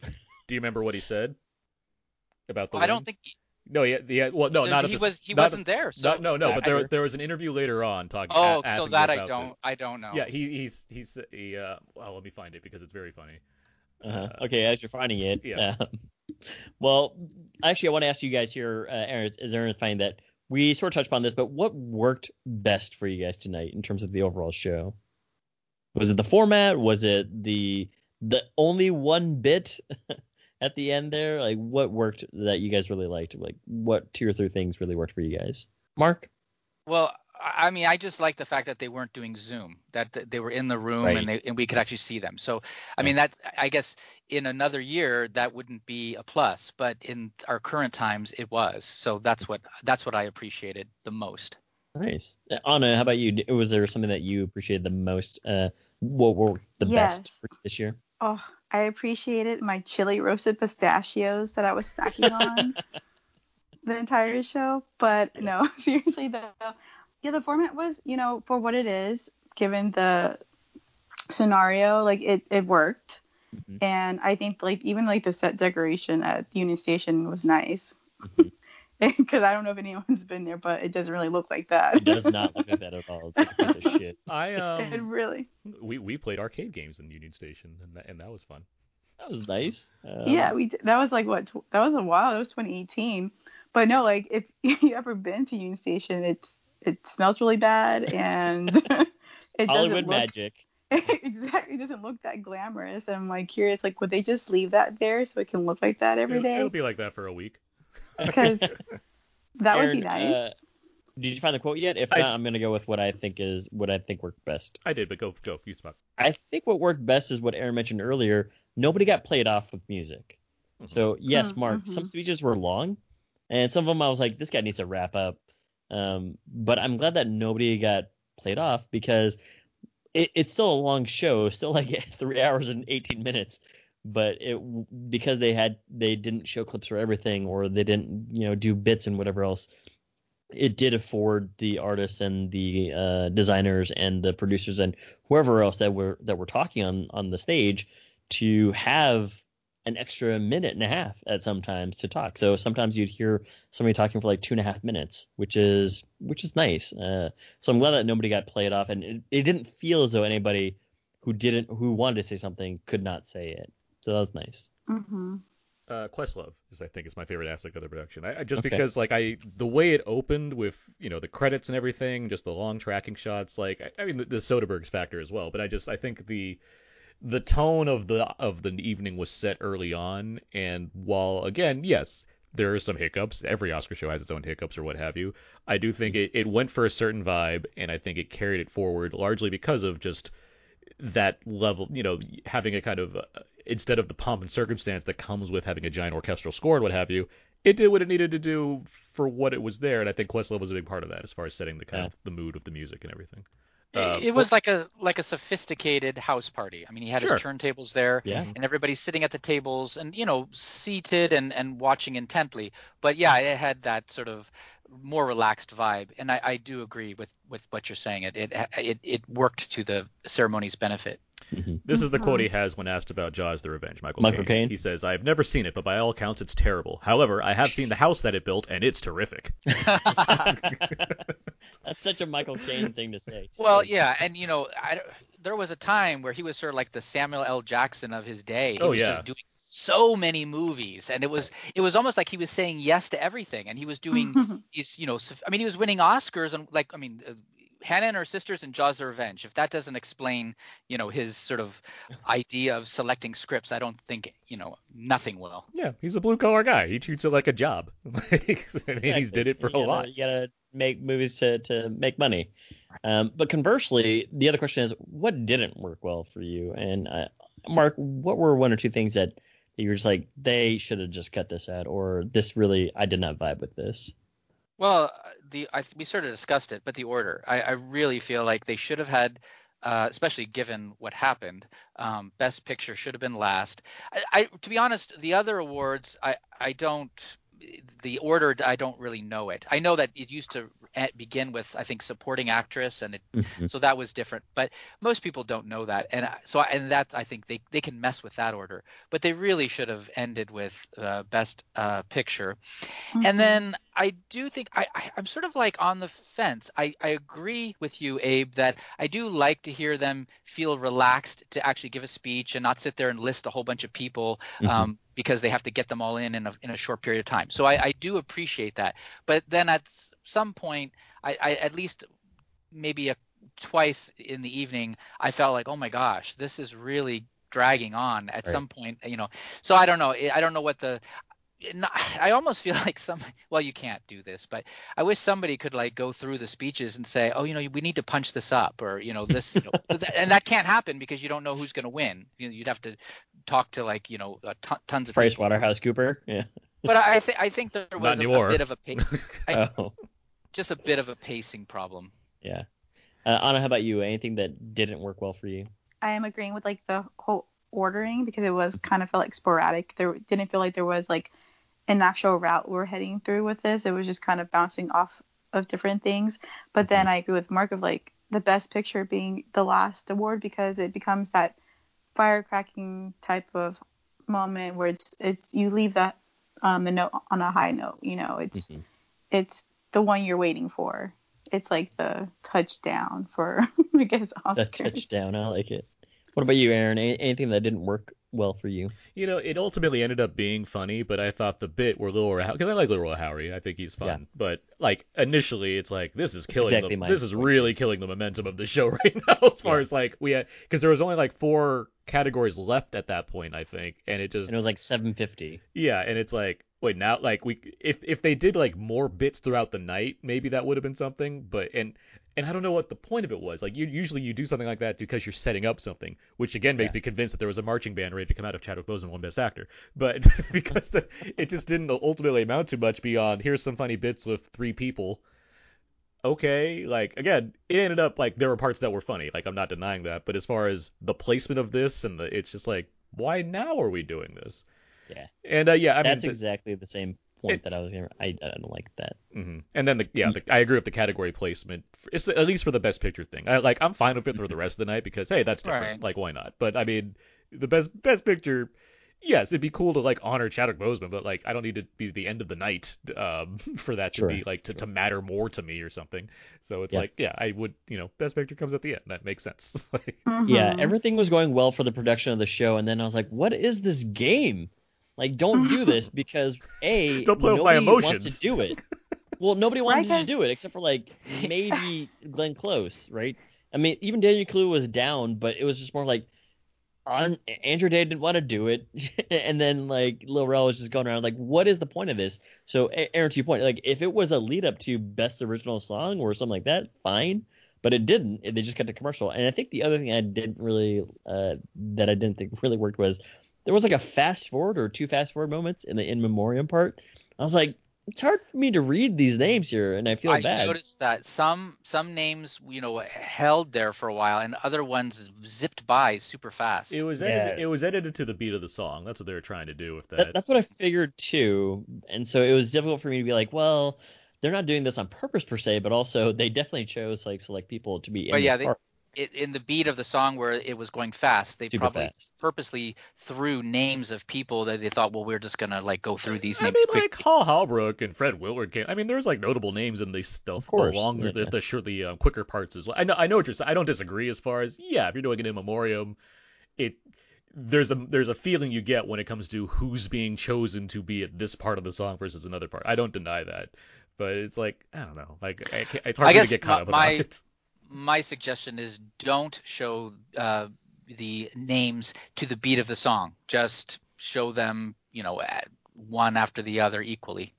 Do you remember what he said about the? I don't think No, yeah, yeah. Well, no, not at he the, was he not wasn't there. So not- no, no, but there there was an interview later on talking. oh, a- so that I don't this. I don't know. Yeah, he he's he's he uh well let me find it because it's very funny. uh-huh. uh, Okay, as you're finding it. yeah. um, well, actually, I want to ask you guys here, uh, Aaron, is, is Aaron finding that we sort of touched upon this, but what worked best for you guys tonight in terms of the overall show? Was it the format? Was it the the only one bit at the end there? Like, what worked that you guys really liked? Like, what two or three things really worked for you guys? Mark? Well, I I mean, I just like the fact that they weren't doing Zoom, that they were in the room Right. and they and we could actually see them. So, I mean, that I guess in another year that wouldn't be a plus, but in our current times it was. So that's what that's what I appreciated the most. Nice. Uh, Anna, how about you? Was there something that you appreciated the most? Uh, what were the best for you this year? Oh, I appreciated my chili roasted pistachios that I was snacking on the entire show. But no, seriously though, yeah, the format was, you know, for what it is, given the scenario, like it, it worked. Mhm. And I think like even like the set decoration at Union Station was nice. Mhm. Because I don't know if anyone's been there, but it doesn't really look like that. It does not look like that at all. It's like a piece of shit. I um. it really. we we played arcade games in Union Station and that, and that was fun. That was nice. Um, yeah, we did. that was like what tw- that was a while. That was 2018. But no, like if you ever been to Union Station, it's it smells really bad and it Hollywood doesn't look magic. exactly it doesn't look that glamorous. I'm like curious, like would they just leave that there so it can look like that every It'll, day? it'll be like that for a week. Because that would be nice. uh, did you find the quote yet? If I- not, I'm gonna go with what I think is what I think worked best. I did, but go go you spot. I think what worked best is what Aaron mentioned earlier. Nobody got played off with music. Mhm. So yes, Mm, Mark, some mhm. speeches were long, and some of them I was like, this guy needs to wrap up. Um, but I'm glad that nobody got played off because it, it's still a long show, still like three hours and 18 minutes. But it because they had they didn't show clips for everything or they didn't you know do bits and whatever else. It did afford the artists and the uh, designers and the producers and whoever else that were that were talking on on the stage to have an extra minute and a half at sometimes to talk. So sometimes you'd hear somebody talking for like two and a half minutes, which is which is nice. Uh, so I'm glad that nobody got played off, and it, it didn't feel as though anybody who didn't who wanted to say something could not say it. So that was nice. Mm-hmm. uh, Questlove is I think is my favorite aspect of the production. I, I just Okay. because like I the way it opened with you know the credits and everything, just the long tracking shots. Like I, I mean the, the Soderbergh's factor as well, but I just I think the the tone of the of the evening was set early on, and while again yes there are some hiccups, every Oscar show has its own hiccups or what have you. I do think it, it went for a certain vibe, and I think it carried it forward largely because of just that level, you know, having a kind of uh, instead of the pomp and circumstance that comes with having a giant orchestral score and what have you, it did what it needed to do for what it was there, and I think Questlove was a big part of that as far as setting the kind Yeah. of the mood of the music and everything. It- Uh, it was like a like a sophisticated house party. I mean, he had Sure. his turntables there, Yeah. and everybody's sitting at the tables and you know seated and and watching intently. But yeah, it had that sort of more relaxed vibe, and I, I do agree with with what you're saying. It it it, it worked to the ceremony's benefit. Mhm. This is the quote he has when asked about Jaws: The Revenge. Michael, Michael Caine? He says, "I've never seen it, but by all accounts, it's terrible. However, I have seen the house that it built, and it's terrific." That's such a Michael Caine thing to say. Well, So- yeah, and you know, I, there was a time where he was sort of like the Samuel L. Jackson of his day. He Oh, was yeah. just doing so many movies, and it was it was almost like he was saying yes to everything, and he was doing these, you know, I mean, he was winning Oscars, and like, I mean. Hannah and her sisters and Jaws: The Revenge. If that doesn't explain, you know, his sort of idea of selecting scripts, I don't think, you know, nothing will. Yeah, he's a blue collar guy. He treats it like a job. Like, I mean, he's did it for a gotta- lot. You gotta make movies to to make money. Um, but conversely, the other question is, what didn't work well for you? And uh, Mark, what were one or two things that you were just like, they should have just cut this out, or this really, I did not vibe with this. Well, the I, we sort of discussed it, but the order. I, I really feel like they should have had, uh, especially given what happened. Um, Best Picture should have been last. I, I, to be honest, the other awards, I, I don't. The order, I don't really know it. I know that it used to begin with, I think, supporting actress, and it, Mhm. so that was different. But most people don't know that, and so I- and that I think they they can mess with that order. But they really should have ended with uh, Best uh, Picture. Mm-hmm. And then I do think I, I I'm sort of like on the fence. I, I agree with you, Abe, that I do like to hear them feel relaxed to actually give a speech and not sit there and list a whole bunch of people Mhm. um, because they have to get them all in in a, in a short period of time. So I, I do appreciate that. But then at some point, I, I at least maybe a twice in the evening, I felt like, oh my gosh, this is really dragging on at Right. some point, you know. So I don't know. I don't know what the not, I almost feel like some well you can't do this but I wish somebody could like go through the speeches and say oh you know we need to punch this up or you know this you know, th- and that can't happen because you don't know who's going to win you know, you'd have to talk to like you know tons of Price people Waterhouse Cooper. Yeah. but I I, th- I think there was a, a bit of a pa- I- oh, just a bit of a pacing problem yeah. Uh, Anna, how about you? Anything that didn't work well for you? I am agreeing with like the whole ordering because it was kind of felt like sporadic. There didn't feel like there was like an actual route we're heading through with this. It was just kind of bouncing off of different things. But then I agree with Mark of like the best picture being the last award because it becomes that firecracking type of moment where it's it's you leave that um the note on a high note. You know, it's Mhm. it's the one you're waiting for. It's like the touchdown for I guess That Oscars. touchdown. I like it. What about you, Aaron? Any, anything that didn't work well for you? You know, it ultimately ended up being funny, but I thought the bit where Lil because I like Lil Howery, I think he's fun. Yeah. But like initially, it's like this is killing exactly the, this is really killing the momentum of the show right now. As far Yeah. as like we had, because there was only like four categories left at that point, I think, and it just And it was like 750. yeah, and it's like wait now like we if if they did like more bits throughout the night, maybe that would have been something. But and and I don't know what the point of it was. Like you usually you do something like that because you're setting up something, which again makes Yeah. me convinced that there was a marching band ready to come out of Chadwick Boseman won Best Actor. But because the, it just didn't ultimately amount to much beyond here's some funny bits with three people. Okay, like again, it ended up like there were parts that were funny. Like I'm not denying that, but as far as the placement of this and the, it's just like why now are we doing this? Yeah. And uh, yeah, I That's mean, the- exactly the same point it- that I was gonna. I, I don't like that. hmm And then the yeah, the, I agree with the category placement. It's at least for the best picture thing. I like I'm fine with it for the rest of the night because hey, that's different. Right. Like why not? But I mean, the best best picture, yes, it'd be cool to like honor Chadwick Boseman, but like I don't need to be the end of the night um, for that to Sure, be like to, to matter more to me or something. So it's Yeah. like, yeah, I would, you know, Best Picture comes at the end. That makes sense. like, Yeah, everything was going well for the production of the show, and then I was like, "What is this game? Like, don't do this because a Don't play with my nobody wants to do it. Well, nobody wanted Right, to do it except for like maybe Glenn Close, right? I mean, even Daniel Kaluuya was down, but it was just more like on, Andra Day didn't want to do it, and then like Lil Rel was just going around like, "What is the point of this?" So, A- Aaron, to your point, like if it was a lead up to best original song or something like that, fine. But it didn't. They just cut to commercial. And I think the other thing I didn't really uh, that I didn't think really worked was there was like a fast forward or two fast forward moments in the in memoriam part. I was like, it's hard for me to read these names here, and I feel I bad. I noticed that some some names you know held there for a while, and other ones zipped by super fast. it was Yeah. edited, it was edited to the beat of the song. That's what they were trying to do with that. That, that's what I figured too, and so it was difficult for me to be like, well, they're not doing this on purpose per se, but also they definitely chose like select people to be in But yeah, this they- part. It, in the beat of the song where it was going fast, they Super probably fast. purposely threw names of people that they thought, well, we're just gonna like go through these I names mean, quickly. like Hal Holbrook and Fred Willard came. I mean, there's like notable names in these stuff. Of course, the longer, yeah, the, yeah. the sure the um, quicker parts as well. I know, I know what you're saying. I don't disagree as far as yeah, if you're doing it in memoriam, it there's a there's a feeling you get when it comes to who's being chosen to be at this part of the song versus another part. I don't deny that, but it's like I don't know, like I can't, it's hard I guess to get caught my- up my- about it. My suggestion is don't show uh, the names to the beat of the song. Just show them, you know, at one after the other equally.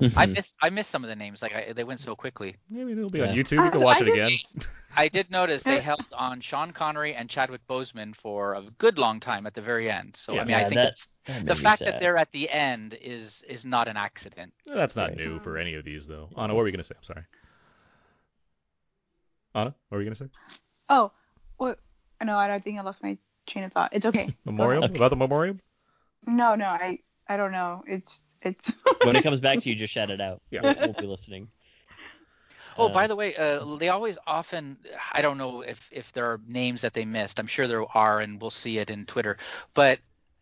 I Mhm. missed I missed some of the names. Like I, they went so quickly. Maybe it'll be on YouTube. You can watch I it just- again. I did notice they held on Sean Connery and Chadwick Boseman for a good long time at the very end. So Yeah. I mean, I think that- that the made me fact that they're at the end is is not an accident. That's not Right. new for any of these though. Anna, what were you gonna say? I'm sorry. Anna, what were you gonna say? Oh, what? No, I don't think I lost my train of thought. It's okay. Memorial Okay. about the memorial? No, no, I I don't know. It's it's. when it comes back to you, just shout it out. Yeah. We'll, we'll be listening. Oh, Uh, by the way, uh, they always often I don't know if if there are names that they missed. I'm sure there are, and we'll see it in Twitter. But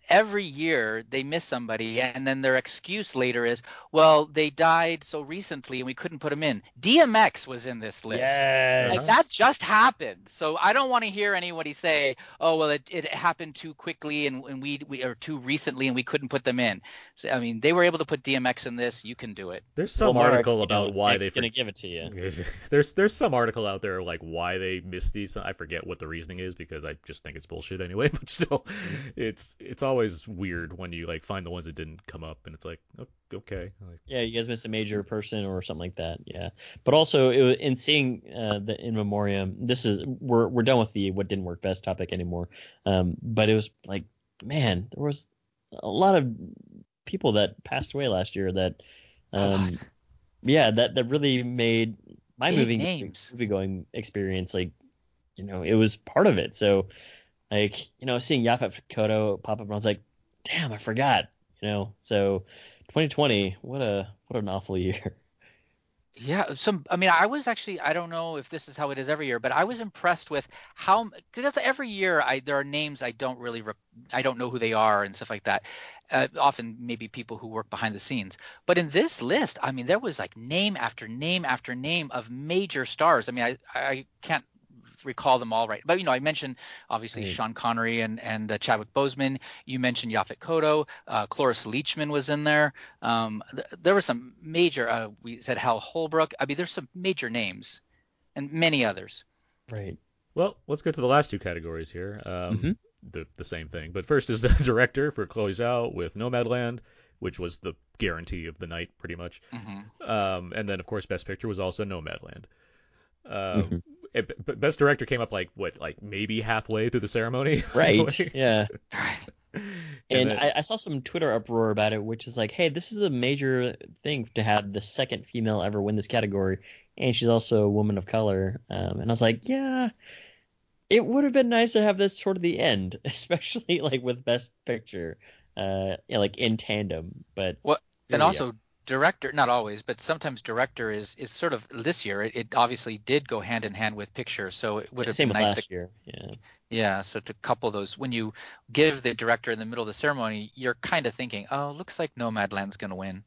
every year they miss somebody, and then their excuse later is, well, they died so recently and we couldn't put them in. DMX was in this list. Yes. Like that just happened. So I don't want to hear anybody say, "Oh, well, it, it happened too quickly and, and we we or too recently and we couldn't put them in." So I mean, they were able to put DMX in this. You can do it. There's some Well, Mark, article you about know, why Nick's they gonna for- give it to you. there's there's some article out there like why they missed these. I forget what the reasoning is because I just think it's bullshit anyway. But still, it's it's always weird when you like find the ones that didn't come up and it's like o- okay. Like, Yeah, you guys missed a major person or something like that. Yeah, but also it was, in seeing uh, the in memoriam. This is we're we're done with the what didn't work best topic anymore. Um, but it was like, man, there was a lot of people that passed away last year that, um, yeah, that that really made my Big movie names. movie going experience like, you know, it was part of it. So, like, you know, seeing Yaphet Kotto pop up, I was like, damn, I forgot. You know, so 2020, what a what an awful year. Yeah, some. I mean, I was actually. I don't know if this is how it is every year, but I was impressed with how because every year I there are names I don't really re, I don't know who they are and stuff like that. Uh, often maybe people who work behind the scenes. But in this list, I mean, there was like name after name after name of major stars. I mean, I I can't recall them all right, but you know, I mentioned obviously Right. Sean Connery and and uh, Chadwick Boseman. You mentioned Yaphet Kotto. Uh, Cloris Leachman was in there. Um, th- there were some major. Uh, we said Hal Holbrook. I mean, there's some major names, and many others. Right. well, let's get to the last two categories here. Um, Mhm. the the same thing, but first is the director for Chloe Zhao with Nomadland, which was the guarantee of the night pretty much. hmm Um, and then of course Best Picture was also Nomadland. Um, Mhm. It- Best Director came up like what, like maybe halfway through the ceremony. Right. yeah. and And then- I, I saw some Twitter uproar about it, which is like, hey, this is a major thing to have the second female ever win this category, and she's also a woman of color. Um, and I was like, yeah, it would have been nice to have this toward the end, especially like with Best Picture, uh, you know, like in tandem. But What? And we also, director not always but sometimes director is is sort of this year it, it obviously did go hand in hand with picture so it would have Same been nice last to year. Yeah. yeah so to couple those when you give the director in the middle of the ceremony you're kind of thinking oh looks like nomadland's going to win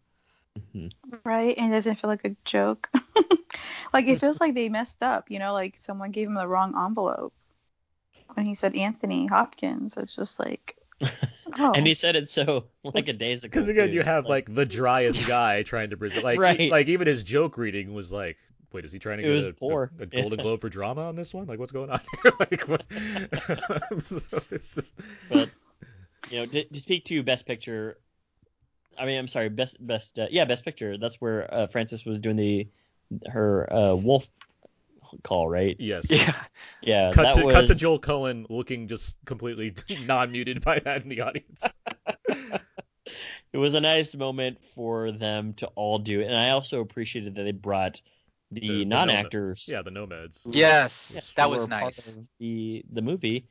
Mhm. Right, and it doesn't feel like a joke. like it feels like they messed up, you know, like someone gave him the wrong envelope when he said Anthony Hopkins. It's just like, oh, And he said it so like a days ago. Because again, too. you have Like, like the driest guy trying to present, like, Right. like even his joke reading was like, wait, is he trying to It get was a, a, a Yeah. Golden Globe for drama on this one? Like, what's going on here? like, what? so it's just but you know, to, to speak to best picture, I mean, I'm sorry, best best uh, yeah, best picture. That's where uh, Frances was doing the her uh, wolf call, right? yes. yeah Yeah, Cut that to was cut to Joel Coen looking just completely non-muted by that in the audience. it was a nice moment for them to all do it, and I also appreciated that they brought the, The- the non-actors. Yeah, the nomads. yes Yes, that was nice the the movie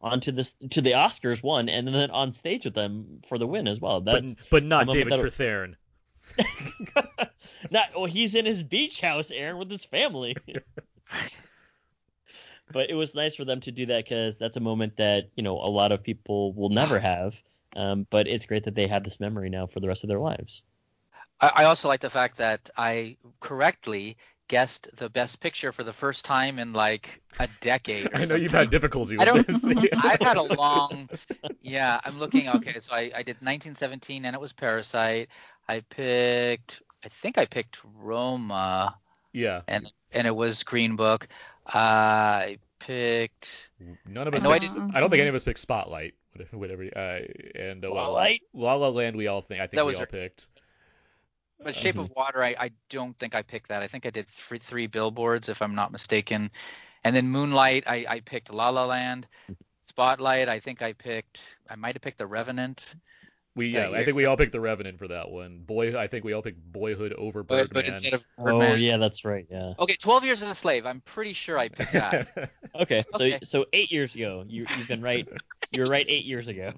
onto this to the Oscars one, and then on stage with them for the win as well. But That's but not I'm David better- Strathairn. not well. He's in his beach house, Aaron, with his family. but it was nice for them to do that because that's a moment that you know a lot of people will never have. Um, but it's great that they have this memory now for the rest of their lives. I, I also like the fact that I correctly guessed the best picture for the first time in like a decade. or I know you've had difficulty I with don't- this. I've had a long, yeah. I'm looking. Okay, so I, I did 1917, and it was Parasite. I picked, I think I picked Roma, yeah. and and it was Green Book. I picked. None of I us. I picked- didn't- I don't think any of us picked Spotlight. Whatever. Uh, and uh, well, Spotlight? La La Land. We all think. I think That we was all your- picked. But Shape of Water, I, I don't think I picked that. I think I did three, three billboards, if I'm not mistaken. And then Moonlight, I, I picked La La Land. Spotlight, I think I picked. I might have picked The Revenant. We Yeah, yeah, I think we all picked The Revenant for that one. Boy, I think we all picked Boyhood over But, Birdman. but instead of Oh yeah, that's right. Yeah. Okay, 12 Years as a Slave. I'm pretty sure I picked that. Okay, so Okay. so eight years ago, you you've been right. You were right eight years ago.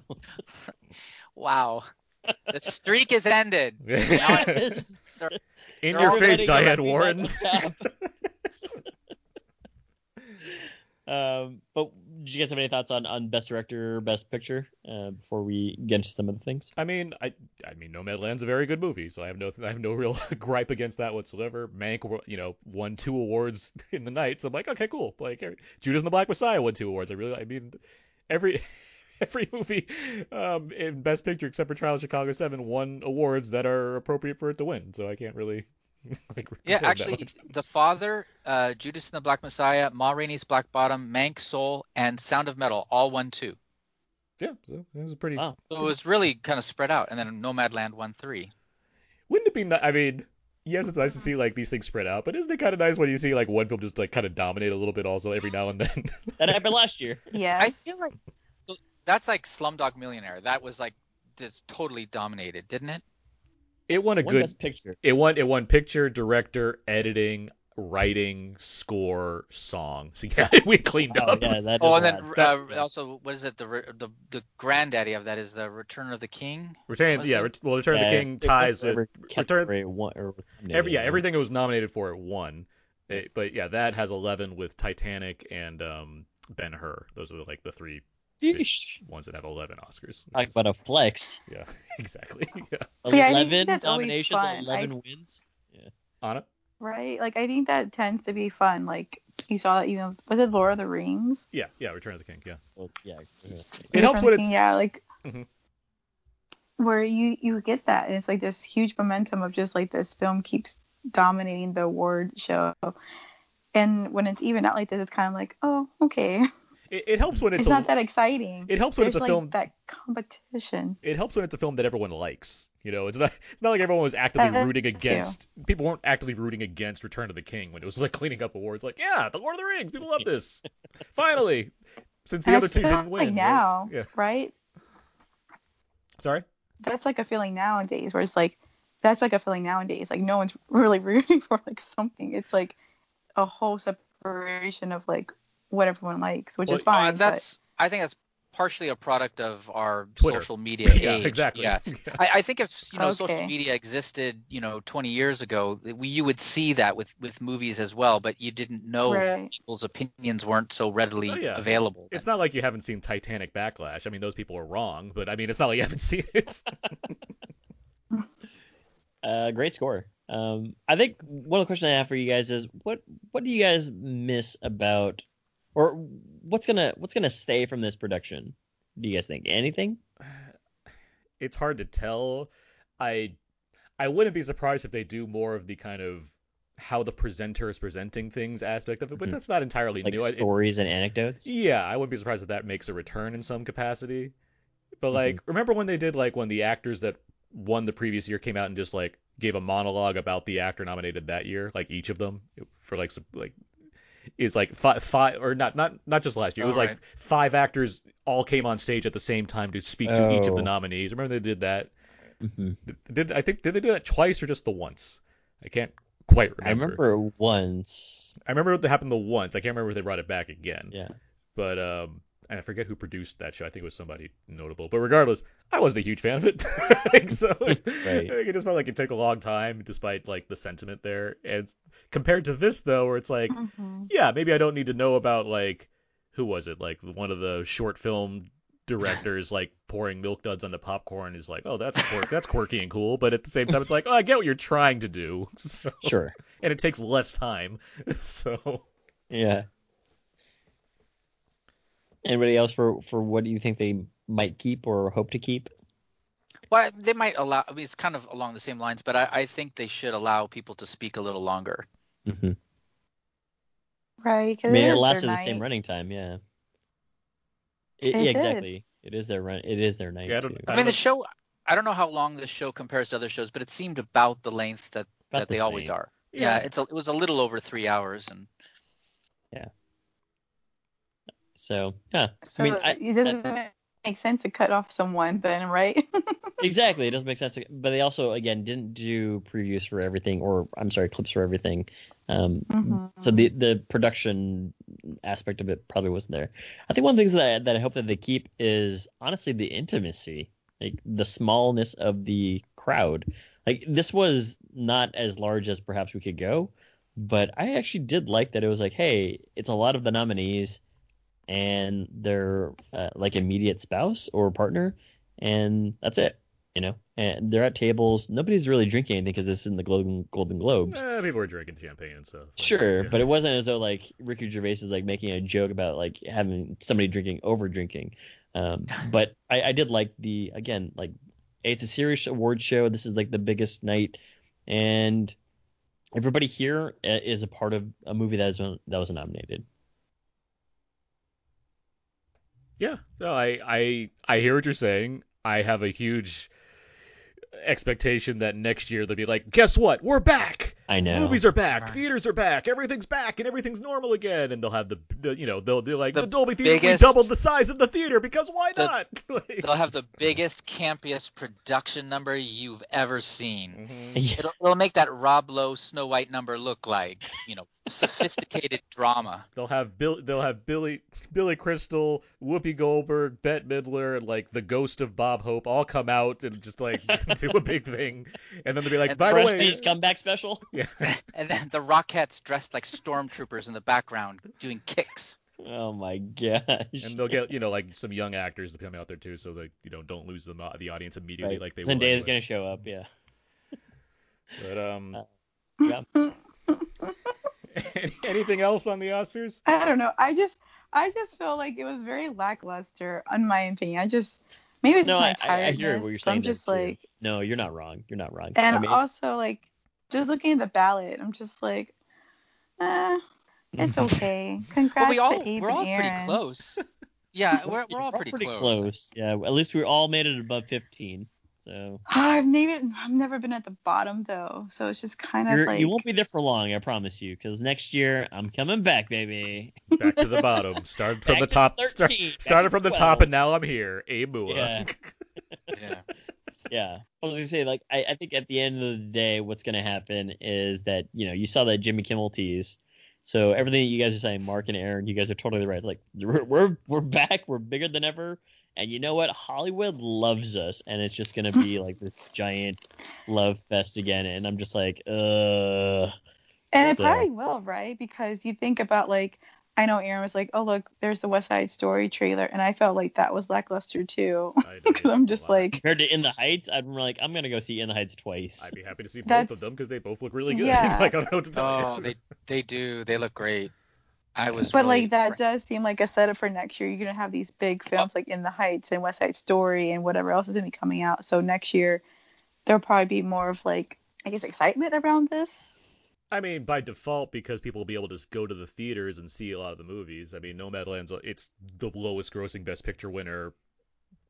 wow. The streak is ended. In your face, Everybody go Diane read Warren. Um, but did you guys have any thoughts on, on best director, best picture uh, before we get into some of the things? I mean, I I mean, Nomadland's a very good movie, so I have no I have no real gripe against that whatsoever. Mank, you know, won two awards in the night, so I'm like, okay, cool. Like Judas and the Black Messiah won two awards. I really, I mean, every every movie um, in Best Picture except for Trial of Chicago Seven won awards that are appropriate for it to win. So I can't really like. Yeah, actually. The Father, uh, Judas and the Black Messiah, Ma Rainey's Black Bottom, Mank, Soul, and Sound of Metal all won two. yeah, so it was pretty. Wow. So it was really kind of spread out. And then Nomadland won three. Wouldn't it be? ni- I mean. Yes, it's nice to see like these things spread out, but isn't it kind of nice when you see like one film just like kind of dominate a little bit also every now and then? That happened last year. Yeah, I feel like so that's like Slumdog Millionaire. That was like just totally dominated, didn't it? It won a One good best picture. It won it won picture, director, editing, writing, score, song. So yeah, we cleaned Oh up. yeah, that is Oh, and then uh, also what is it? The the the granddaddy of that is the Return of the King. Return, yeah, it? well, Return of the King it ties with Return. category won- or Every yeah, everything it was nominated for it won. It- but yeah, that has 11 with Titanic and um, Ben Hur. Those are like the three Yeesh. ones that have 11 Oscars. Talk about a flex. Yeah, exactly. Yeah. But yeah, Eleven that's nominations, eleven I- wins. Yeah. Anna. right? Like I think that tends to be fun. Like you saw that even was it Lord of the Rings? Yeah, yeah, Return of the King. Yeah. Well, yeah. yeah. It helps when Return it's King, yeah, like Mhm. where you you get that, and it's like this huge momentum of just like this film keeps dominating the award show, and when it's even out like this, it's kind of like, oh, okay, it, it helps when it's, it's, a, not that exciting. it helps when There's it's a like film that competition. it helps when it's a film that everyone likes. You know, it's not it's not like everyone was actively That rooting too. against people weren't actively rooting against Return of the King when it was like cleaning up awards. Like, yeah, the Lord of the Rings, people love this. Finally, since the And I other two didn't win. like right? now, Yeah. right? Sorry. That's like a feeling nowadays, where it's like that's like a feeling nowadays. Like no one's really rooting for like something. It's like a whole separation of like what everyone likes, which Well, is fine. Uh, that's I think that's partially a product of our Twitter. social media yeah, age. exactly. Yeah. I, I think if you know social media existed, you know, 20 years ago, we, you would see that with with movies as well, but you didn't know Right. people's opinions weren't so readily Oh, yeah. available. It's then. not like you haven't seen Titanic Backlash. I mean, those people are wrong, but I mean, it's not like you haven't seen it. Uh, great score. Um, I think one of the questions I have for you guys is what what do you guys miss about, or what's gonna what's gonna stay from this production? Do you guys think anything? it's hard to tell. I I wouldn't be surprised if they do more of the kind of how the presenter is presenting things aspect of it, but Mhm. that's not entirely Like new. I- it- stories and anecdotes? yeah, I wouldn't be surprised if that makes a return in some capacity. Mm-hmm. But like, remember when they did like when the actors that won the previous year came out and just like gave a monologue about the actor nominated that year, like each of them for like some, like is like five five or not not not just last year. It was Oh, like right. five actors all came on stage at the same time to speak to each of the Oh. nominees. Remember they did that? hmm Did I think did they do that twice or just the once? I can't quite remember. I remember once. I remember it happened the once. I can't remember if they brought it back again. Yeah. But um, and I forget who produced that show. I think it was somebody notable. But regardless, I wasn't a huge fan of it. Like, so I think it just felt like it took a long time, despite like the sentiment there. And compared to this though, where it's like, Mhm. yeah, maybe I don't need to know about like who was it? Like one of the short film directors like pouring milk duds on the popcorn is like, oh, that's quirk- that's quirky and cool. But at the same time, it's like, oh, I get what you're trying to do. So, Sure. and it takes less time. So Yeah. Anybody else for for what do you think they might keep or hope to keep? Well, they might allow. I mean, it's kind of along the same lines, but I, I think they should allow people to speak a little longer. hmm Right. I 'cause mean, it it is their lasted the same running time. Yeah. It, It yeah, did. exactly. It is their run. It is their night Yeah, I too. don't- I mean, the show. I don't know how long this show compares to other shows, but it seemed about the length that that the they always are. Yeah, it's a, it was a little over three hours, and So yeah, So I mean, I- it doesn't make sense to cut off someone then, right? exactly. It doesn't make sense. But they also again didn't do previews for everything, or I'm sorry, clips for everything. Um, Mhm. So the the production aspect of it probably wasn't there. I think one of the things that I, that I hope that they keep is honestly the intimacy, like the smallness of the crowd. Like this was not as large as perhaps we could go, but I actually did like that it was like, hey, it's a lot of the nominees and their uh, like immediate spouse or partner, and that's it. You know, and they're at tables. Nobody's really drinking anything because this is in the Golden Golden Globes. Eh, people were drinking champagne and stuff. Like, Sure, yeah. but it wasn't as though like Ricky Gervais is like making a joke about like having somebody drinking over drinking. Um, but I, I did like the again like it's a serious award show. This is like the biggest night, and everybody here uh, a part of a movie that is that was nominated. Yeah, no, I, I, I hear what you're saying. I have a huge expectation that next year they'll be like, guess what? We're back. I know. Movies are back. Right. Theaters are back. Everything's back, and everything's normal again. And they'll have the, the you know, they'll do like the, The Dolby Theater. biggest- We doubled the size of the theater because why The- not? Like- they'll have the biggest, campiest production number you've ever seen. Mhm. Yeah, It'll, it'll make that Rob Lowe Snow White number look like, you know, sophisticated drama. They'll have Bill. They'll have Billy, Billy Crystal, Whoopi Goldberg, Bette Midler, and like the ghost of Bob Hope all come out and just like do a big thing, and then they'll be like, And by the way, comeback special. yeah, And then the Rockettes dressed like stormtroopers in the background doing kicks. Oh my gosh. and they'll get you know like some young actors to come out there too, so that you know don't lose them the audience immediately Right. like they will. Zendaya's gonna show up. Yeah. But um, Yeah. anything else on the Oscars? I don't know. I just I just feel like it was very lackluster, in my opinion. I just maybe it's No, my I, I I tiredness. hear what you're so saying. I'm just too. like, No, you're not wrong. You're not wrong. and I mean, also like, just looking at the ballot, I'm just like, eh, it's okay. Congrats Well, we to all Abe we're and all pretty close. Yeah, we're, we're all pretty, close. Yeah, at least we all made it above 15. So I've never I've never been at the bottom though, so it's just kind of you're, like you won't be there for long, I promise you, because next year I'm coming back, baby. Back to the bottom. Started from the to top. 13, Start, started to from the top, and now I'm here. Abe Yeah. Yeah. Yeah, I was gonna say like I, I think at the end of the day, what's gonna happen is that you know you saw that Jimmy Kimmel tease, So everything you guys are saying, Mark and Aaron, you guys are totally right. Like we're we're, we're back, we're bigger than ever, and you know what? Hollywood loves us, and it's just gonna be like this giant love fest again. And I'm just like, uh. And it So- probably will, right? Because you think about like I know Aaron was like, "Oh look, there's the West Side Story trailer," and I felt like that was lackluster too. Because I'm just like, Compared to In the Heights, I'm like, I'm gonna go see In the Heights twice. I'd be happy to see both That's- of them because they both look really good. Yeah. like I don't know what to tell Oh, you. they they do. They look great. I was. but really like that does seem like a setup for next year. You're gonna have these big films like In the Heights and West Side Story and whatever else is gonna be coming out. So next year there'll probably be more of like I guess excitement around this. I mean, by default, because people will be able to just go to the theaters and see a lot of the movies. I mean, Nomadland's it's the lowest grossing Best Picture winner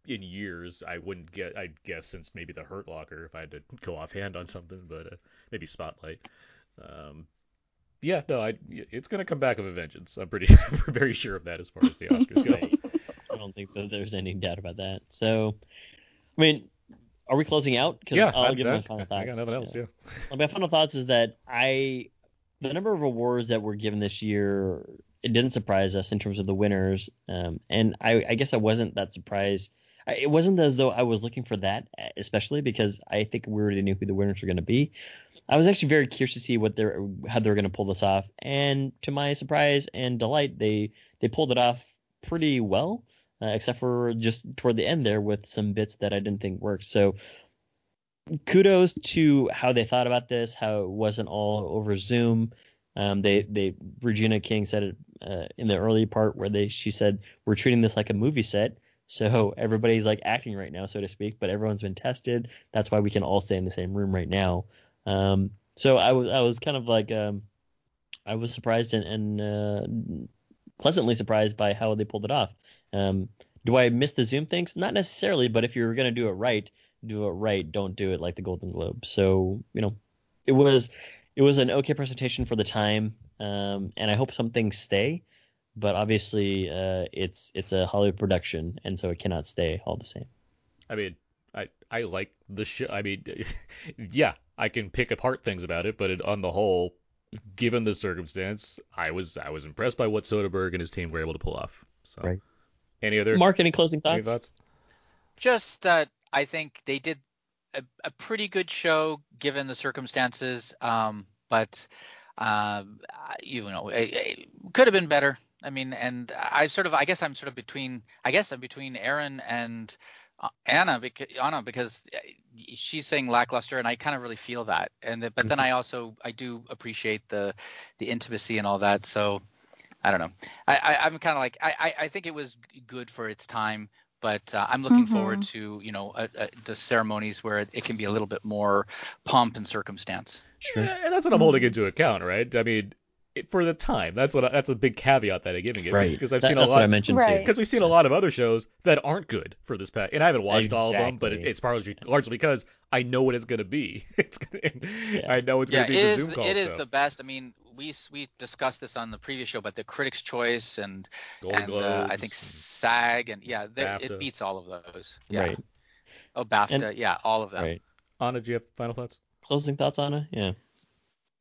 in years. I wouldn't get, I guess, since maybe The Hurt Locker, if I had to go offhand on something, but uh, maybe Spotlight. Um, yeah, no, I, it's gonna come back of a vengeance. I'm pretty, very sure of that as far as the Oscars go. I don't think that there's any doubt about that. So, I mean, are we closing out? 'Cause yeah, I'll I, give I, my final thoughts. I got nothing else. Yeah. Well, my final thoughts is that I, the number of awards that were given this year, it didn't surprise us in terms of the winners. Um, and I, I guess I wasn't that surprised. I, it wasn't as though I was looking for that, especially because I think we already knew who the winners were going to be. I was actually very curious to see what they're how they're going to pull this off, and to my surprise and delight, they they pulled it off pretty well, uh, except for just toward the end there with some bits that I didn't think worked. So kudos to how they thought about this, how it wasn't all over Zoom. Um, they they Regina King said it uh, in the early part where they she said we're treating this like a movie set. So everybody's like acting right now, so to speak, but everyone's been tested. That's why we can all stay in the same room right now. Um, so I was I was kind of like um, I was surprised and, and uh, pleasantly surprised by how they pulled it off. Um, do I miss the Zoom things? Not necessarily, but if you're gonna do it right, do it right. Don't do it like the Golden Globe. So you know, it was it was an okay presentation for the time, um, and I hope some things stay. But obviously, uh, it's it's a Hollywood production, and so it cannot stay all the same. I mean, I I like the show. I mean, yeah, I can pick apart things about it, but it, on the whole, given the circumstance, I was I was impressed by what Soderbergh and his team were able to pull off. So, Right. any other Mark, any closing any thoughts? thoughts? just that I think they did a, a pretty good show given the circumstances. Um, but um, you know, it, it could have been better. I mean, and I sort of, I guess I'm sort of between, I guess I'm between Aaron and uh, Anna because Anna because uh, she's saying lackluster, and I kind of really feel that. And the, but then I also I do appreciate the the intimacy and all that. So I don't know. I, I I'm kind of like I, I I think it was good for its time, but uh, I'm looking Mhm. forward to you know uh, uh, the ceremonies where it, it can be a little bit more pomp and circumstance. Sure. And that's what I'm holding into account, right? I mean, it, for the time, that's what I, that's a big caveat that I'm giving it, Right. Because I've That- seen a that's what I lot. mentioned Right. too. Because we've seen a lot of other shows that aren't good for this pack, and I haven't watched all of them, but it, it's largely largely because I know what it's gonna be. It's gonna, I know it's Yeah, gonna it be the is Zoom call it is stuff. the best. I mean, we we discussed this on the previous show, but the Critics' Choice and Golden and uh, I think SAG and yeah, it beats all of those. Yeah. Right. Oh, BAFTA, And- yeah, all of them. Right. Anna, do you have final thoughts? Closing thoughts, Anna? Yeah.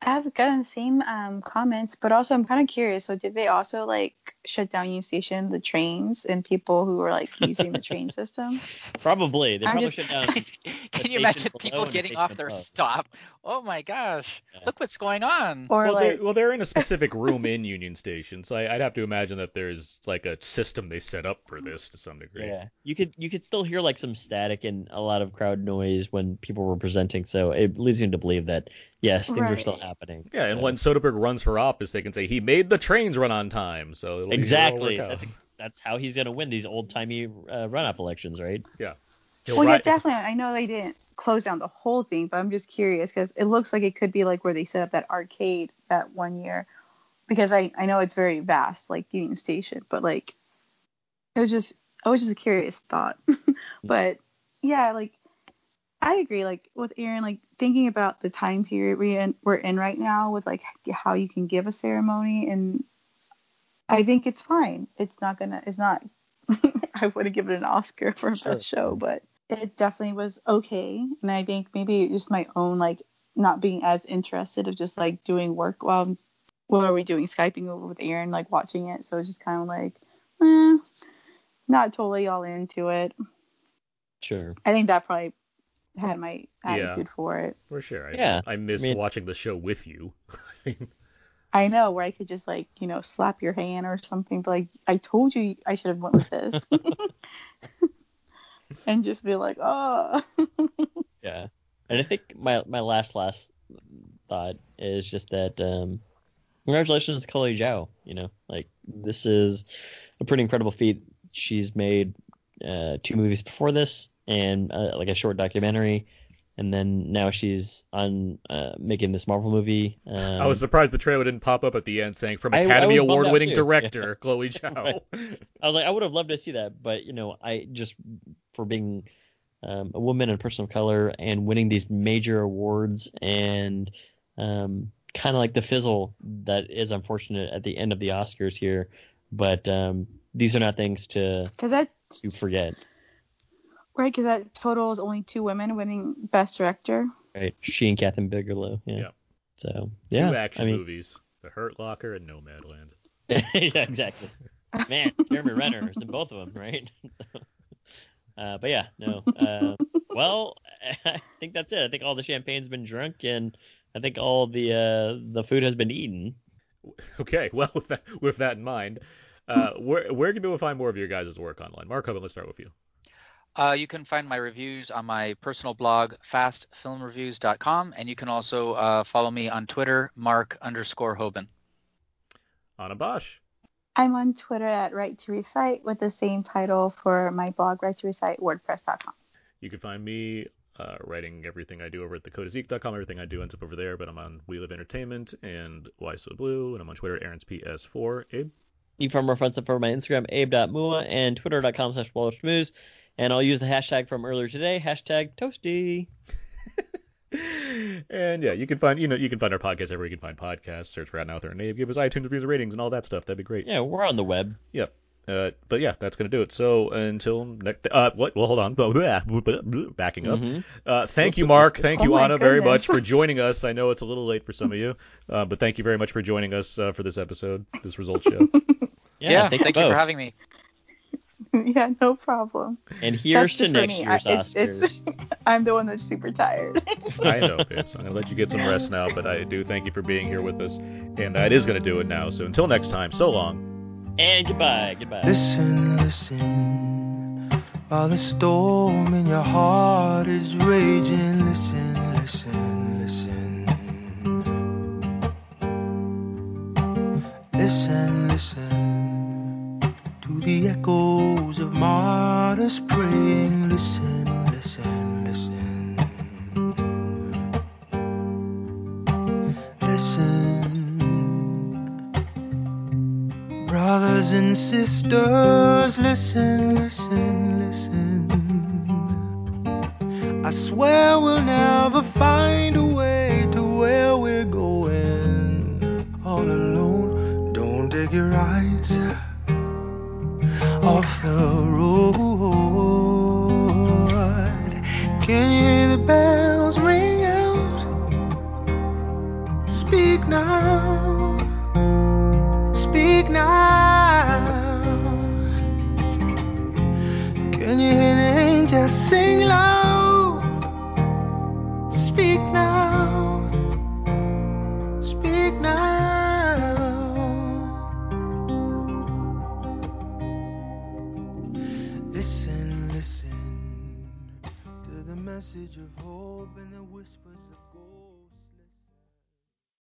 I've gotten the same um, comments, but also I'm kind of curious. So did they also like shut down Union Station, the trains, and people who were like using the train system? Probably. They I'm probably just- shut down. Can you imagine people getting off their above. stop? Oh my gosh! Yeah. Look what's going on. Or well, like they're, well, they're in a specific room in Union Station, so I, I'd have to imagine that there's like a system they set up for this to some degree. Yeah, you could you could still hear like some static and a lot of crowd noise when people were presenting, so it leads me to believe that yes, things are still happening. Yeah, and Uh, when Soderbergh runs for office, they can say he made the trains run on time. So it'll, it'll exactly, work out. that's that's how he's gonna win these old timey uh, runoff elections, right? He'll well, yeah, definitely. I know they didn't close down the whole thing, but I'm just curious because it looks like it could be like where they set up that arcade that one year. Because I, I know it's very vast, like Union Station, but like it was just it was just a curious thought. but yeah, like I agree. Like with Aaron, like thinking about the time period we're in, we're in right now, with like how you can give a ceremony, and I think it's fine. It's not gonna. It's not. I would have given it an Oscar for Sure. best show, but it definitely was okay. And I think maybe just my own like not being as interested of just like doing work while what are we doing? Skyping over with Aaron, like watching it. So it's just kind of like, eh, not totally all into it. Sure. I think that probably had my Yeah. attitude for it. For sure. I, Yeah, I miss I mean- watching the show with you. I know where I could just like you know slap your hand or something, but like I told you I should have went with this, and just be like, oh. Yeah. And I think my my last last thought is just that um congratulations to Chloe Zhao, you know, like this is a pretty incredible feat. She's made uh two movies before this and uh, like a short documentary and then now she's on uh, making this Marvel movie. Um, I was surprised the trailer didn't pop up at the end saying from I- I Academy was bummed out Award winning too. director Chloe Zhao. Right. I was like, I would have loved to see that, but you know, I just for being um, a woman and a person of color and winning these major awards and um, kind of like the fizzle that is unfortunate at the end of the Oscars here, but um, these are not things to to forget. Right, because that total is only two women winning Best Director. Right? She and Kathryn Bigelow. Yeah. Yeah. So Two yeah, action I mean, movies: The Hurt Locker and Nomadland. yeah, exactly. Man, Jeremy Renner is in both of them, right? so, uh, but yeah, no. Uh, well, I think that's it. I think all the champagne's been drunk, and I think all the uh, the food has been eaten. Okay, well with that with that in mind, uh, where where can people find more of your guys' work online? Mark, let's start with you. Uh, you can find my reviews on my personal blog, fastfilmreviews.com, and you can also uh, follow me on Twitter, mark underscore Hobin. Anna Bosch. I'm on Twitter at Right to Recite with the same title for my blog, Right to Recite, WordPress.com. You can find me uh, writing everything I do over at thecodezeek.com. Everything I do ends up over there, but I'm on We Live Entertainment and Why So Blu, and I'm on Twitter at Aaron's PS4. Abe. You can find more fun stuff over my Instagram, abe.mua, and twitter.com slash Moose. And I'll use the hashtag from earlier today, hashtag toasty. and yeah, you can find you know you can find our podcast everywhere you can find podcasts. Search for Out Now there and Abe. Give us iTunes reviews and ratings and all that stuff. That'd be great. Yeah, we're on the web. Yep. Uh, but yeah, that's gonna do it. So until next, uh, what? Well, hold on. Backing up. Mhm. Uh, thank you, Mark. Thank Oh you, my Anna, very much for joining us. I know it's a little late for some of you, uh, but thank you very much for joining us uh, for this episode, this results show. Yeah, thank you for having me. yeah, no problem. And here's to next me. year's I- it's- Oscars. it's- I'm the one that's super tired. I know, babe. So I'm gonna let you get some rest now, but I do thank you for being here with us, and that is gonna do it now. So until next time, so long. and goodbye, goodbye. Listen, listen, while the storm in your heart is raging. Listen, listen, the echoes of martyrs praying. Listen, listen, listen. Listen. Brothers and sisters, listen, listen, listen. I swear we'll never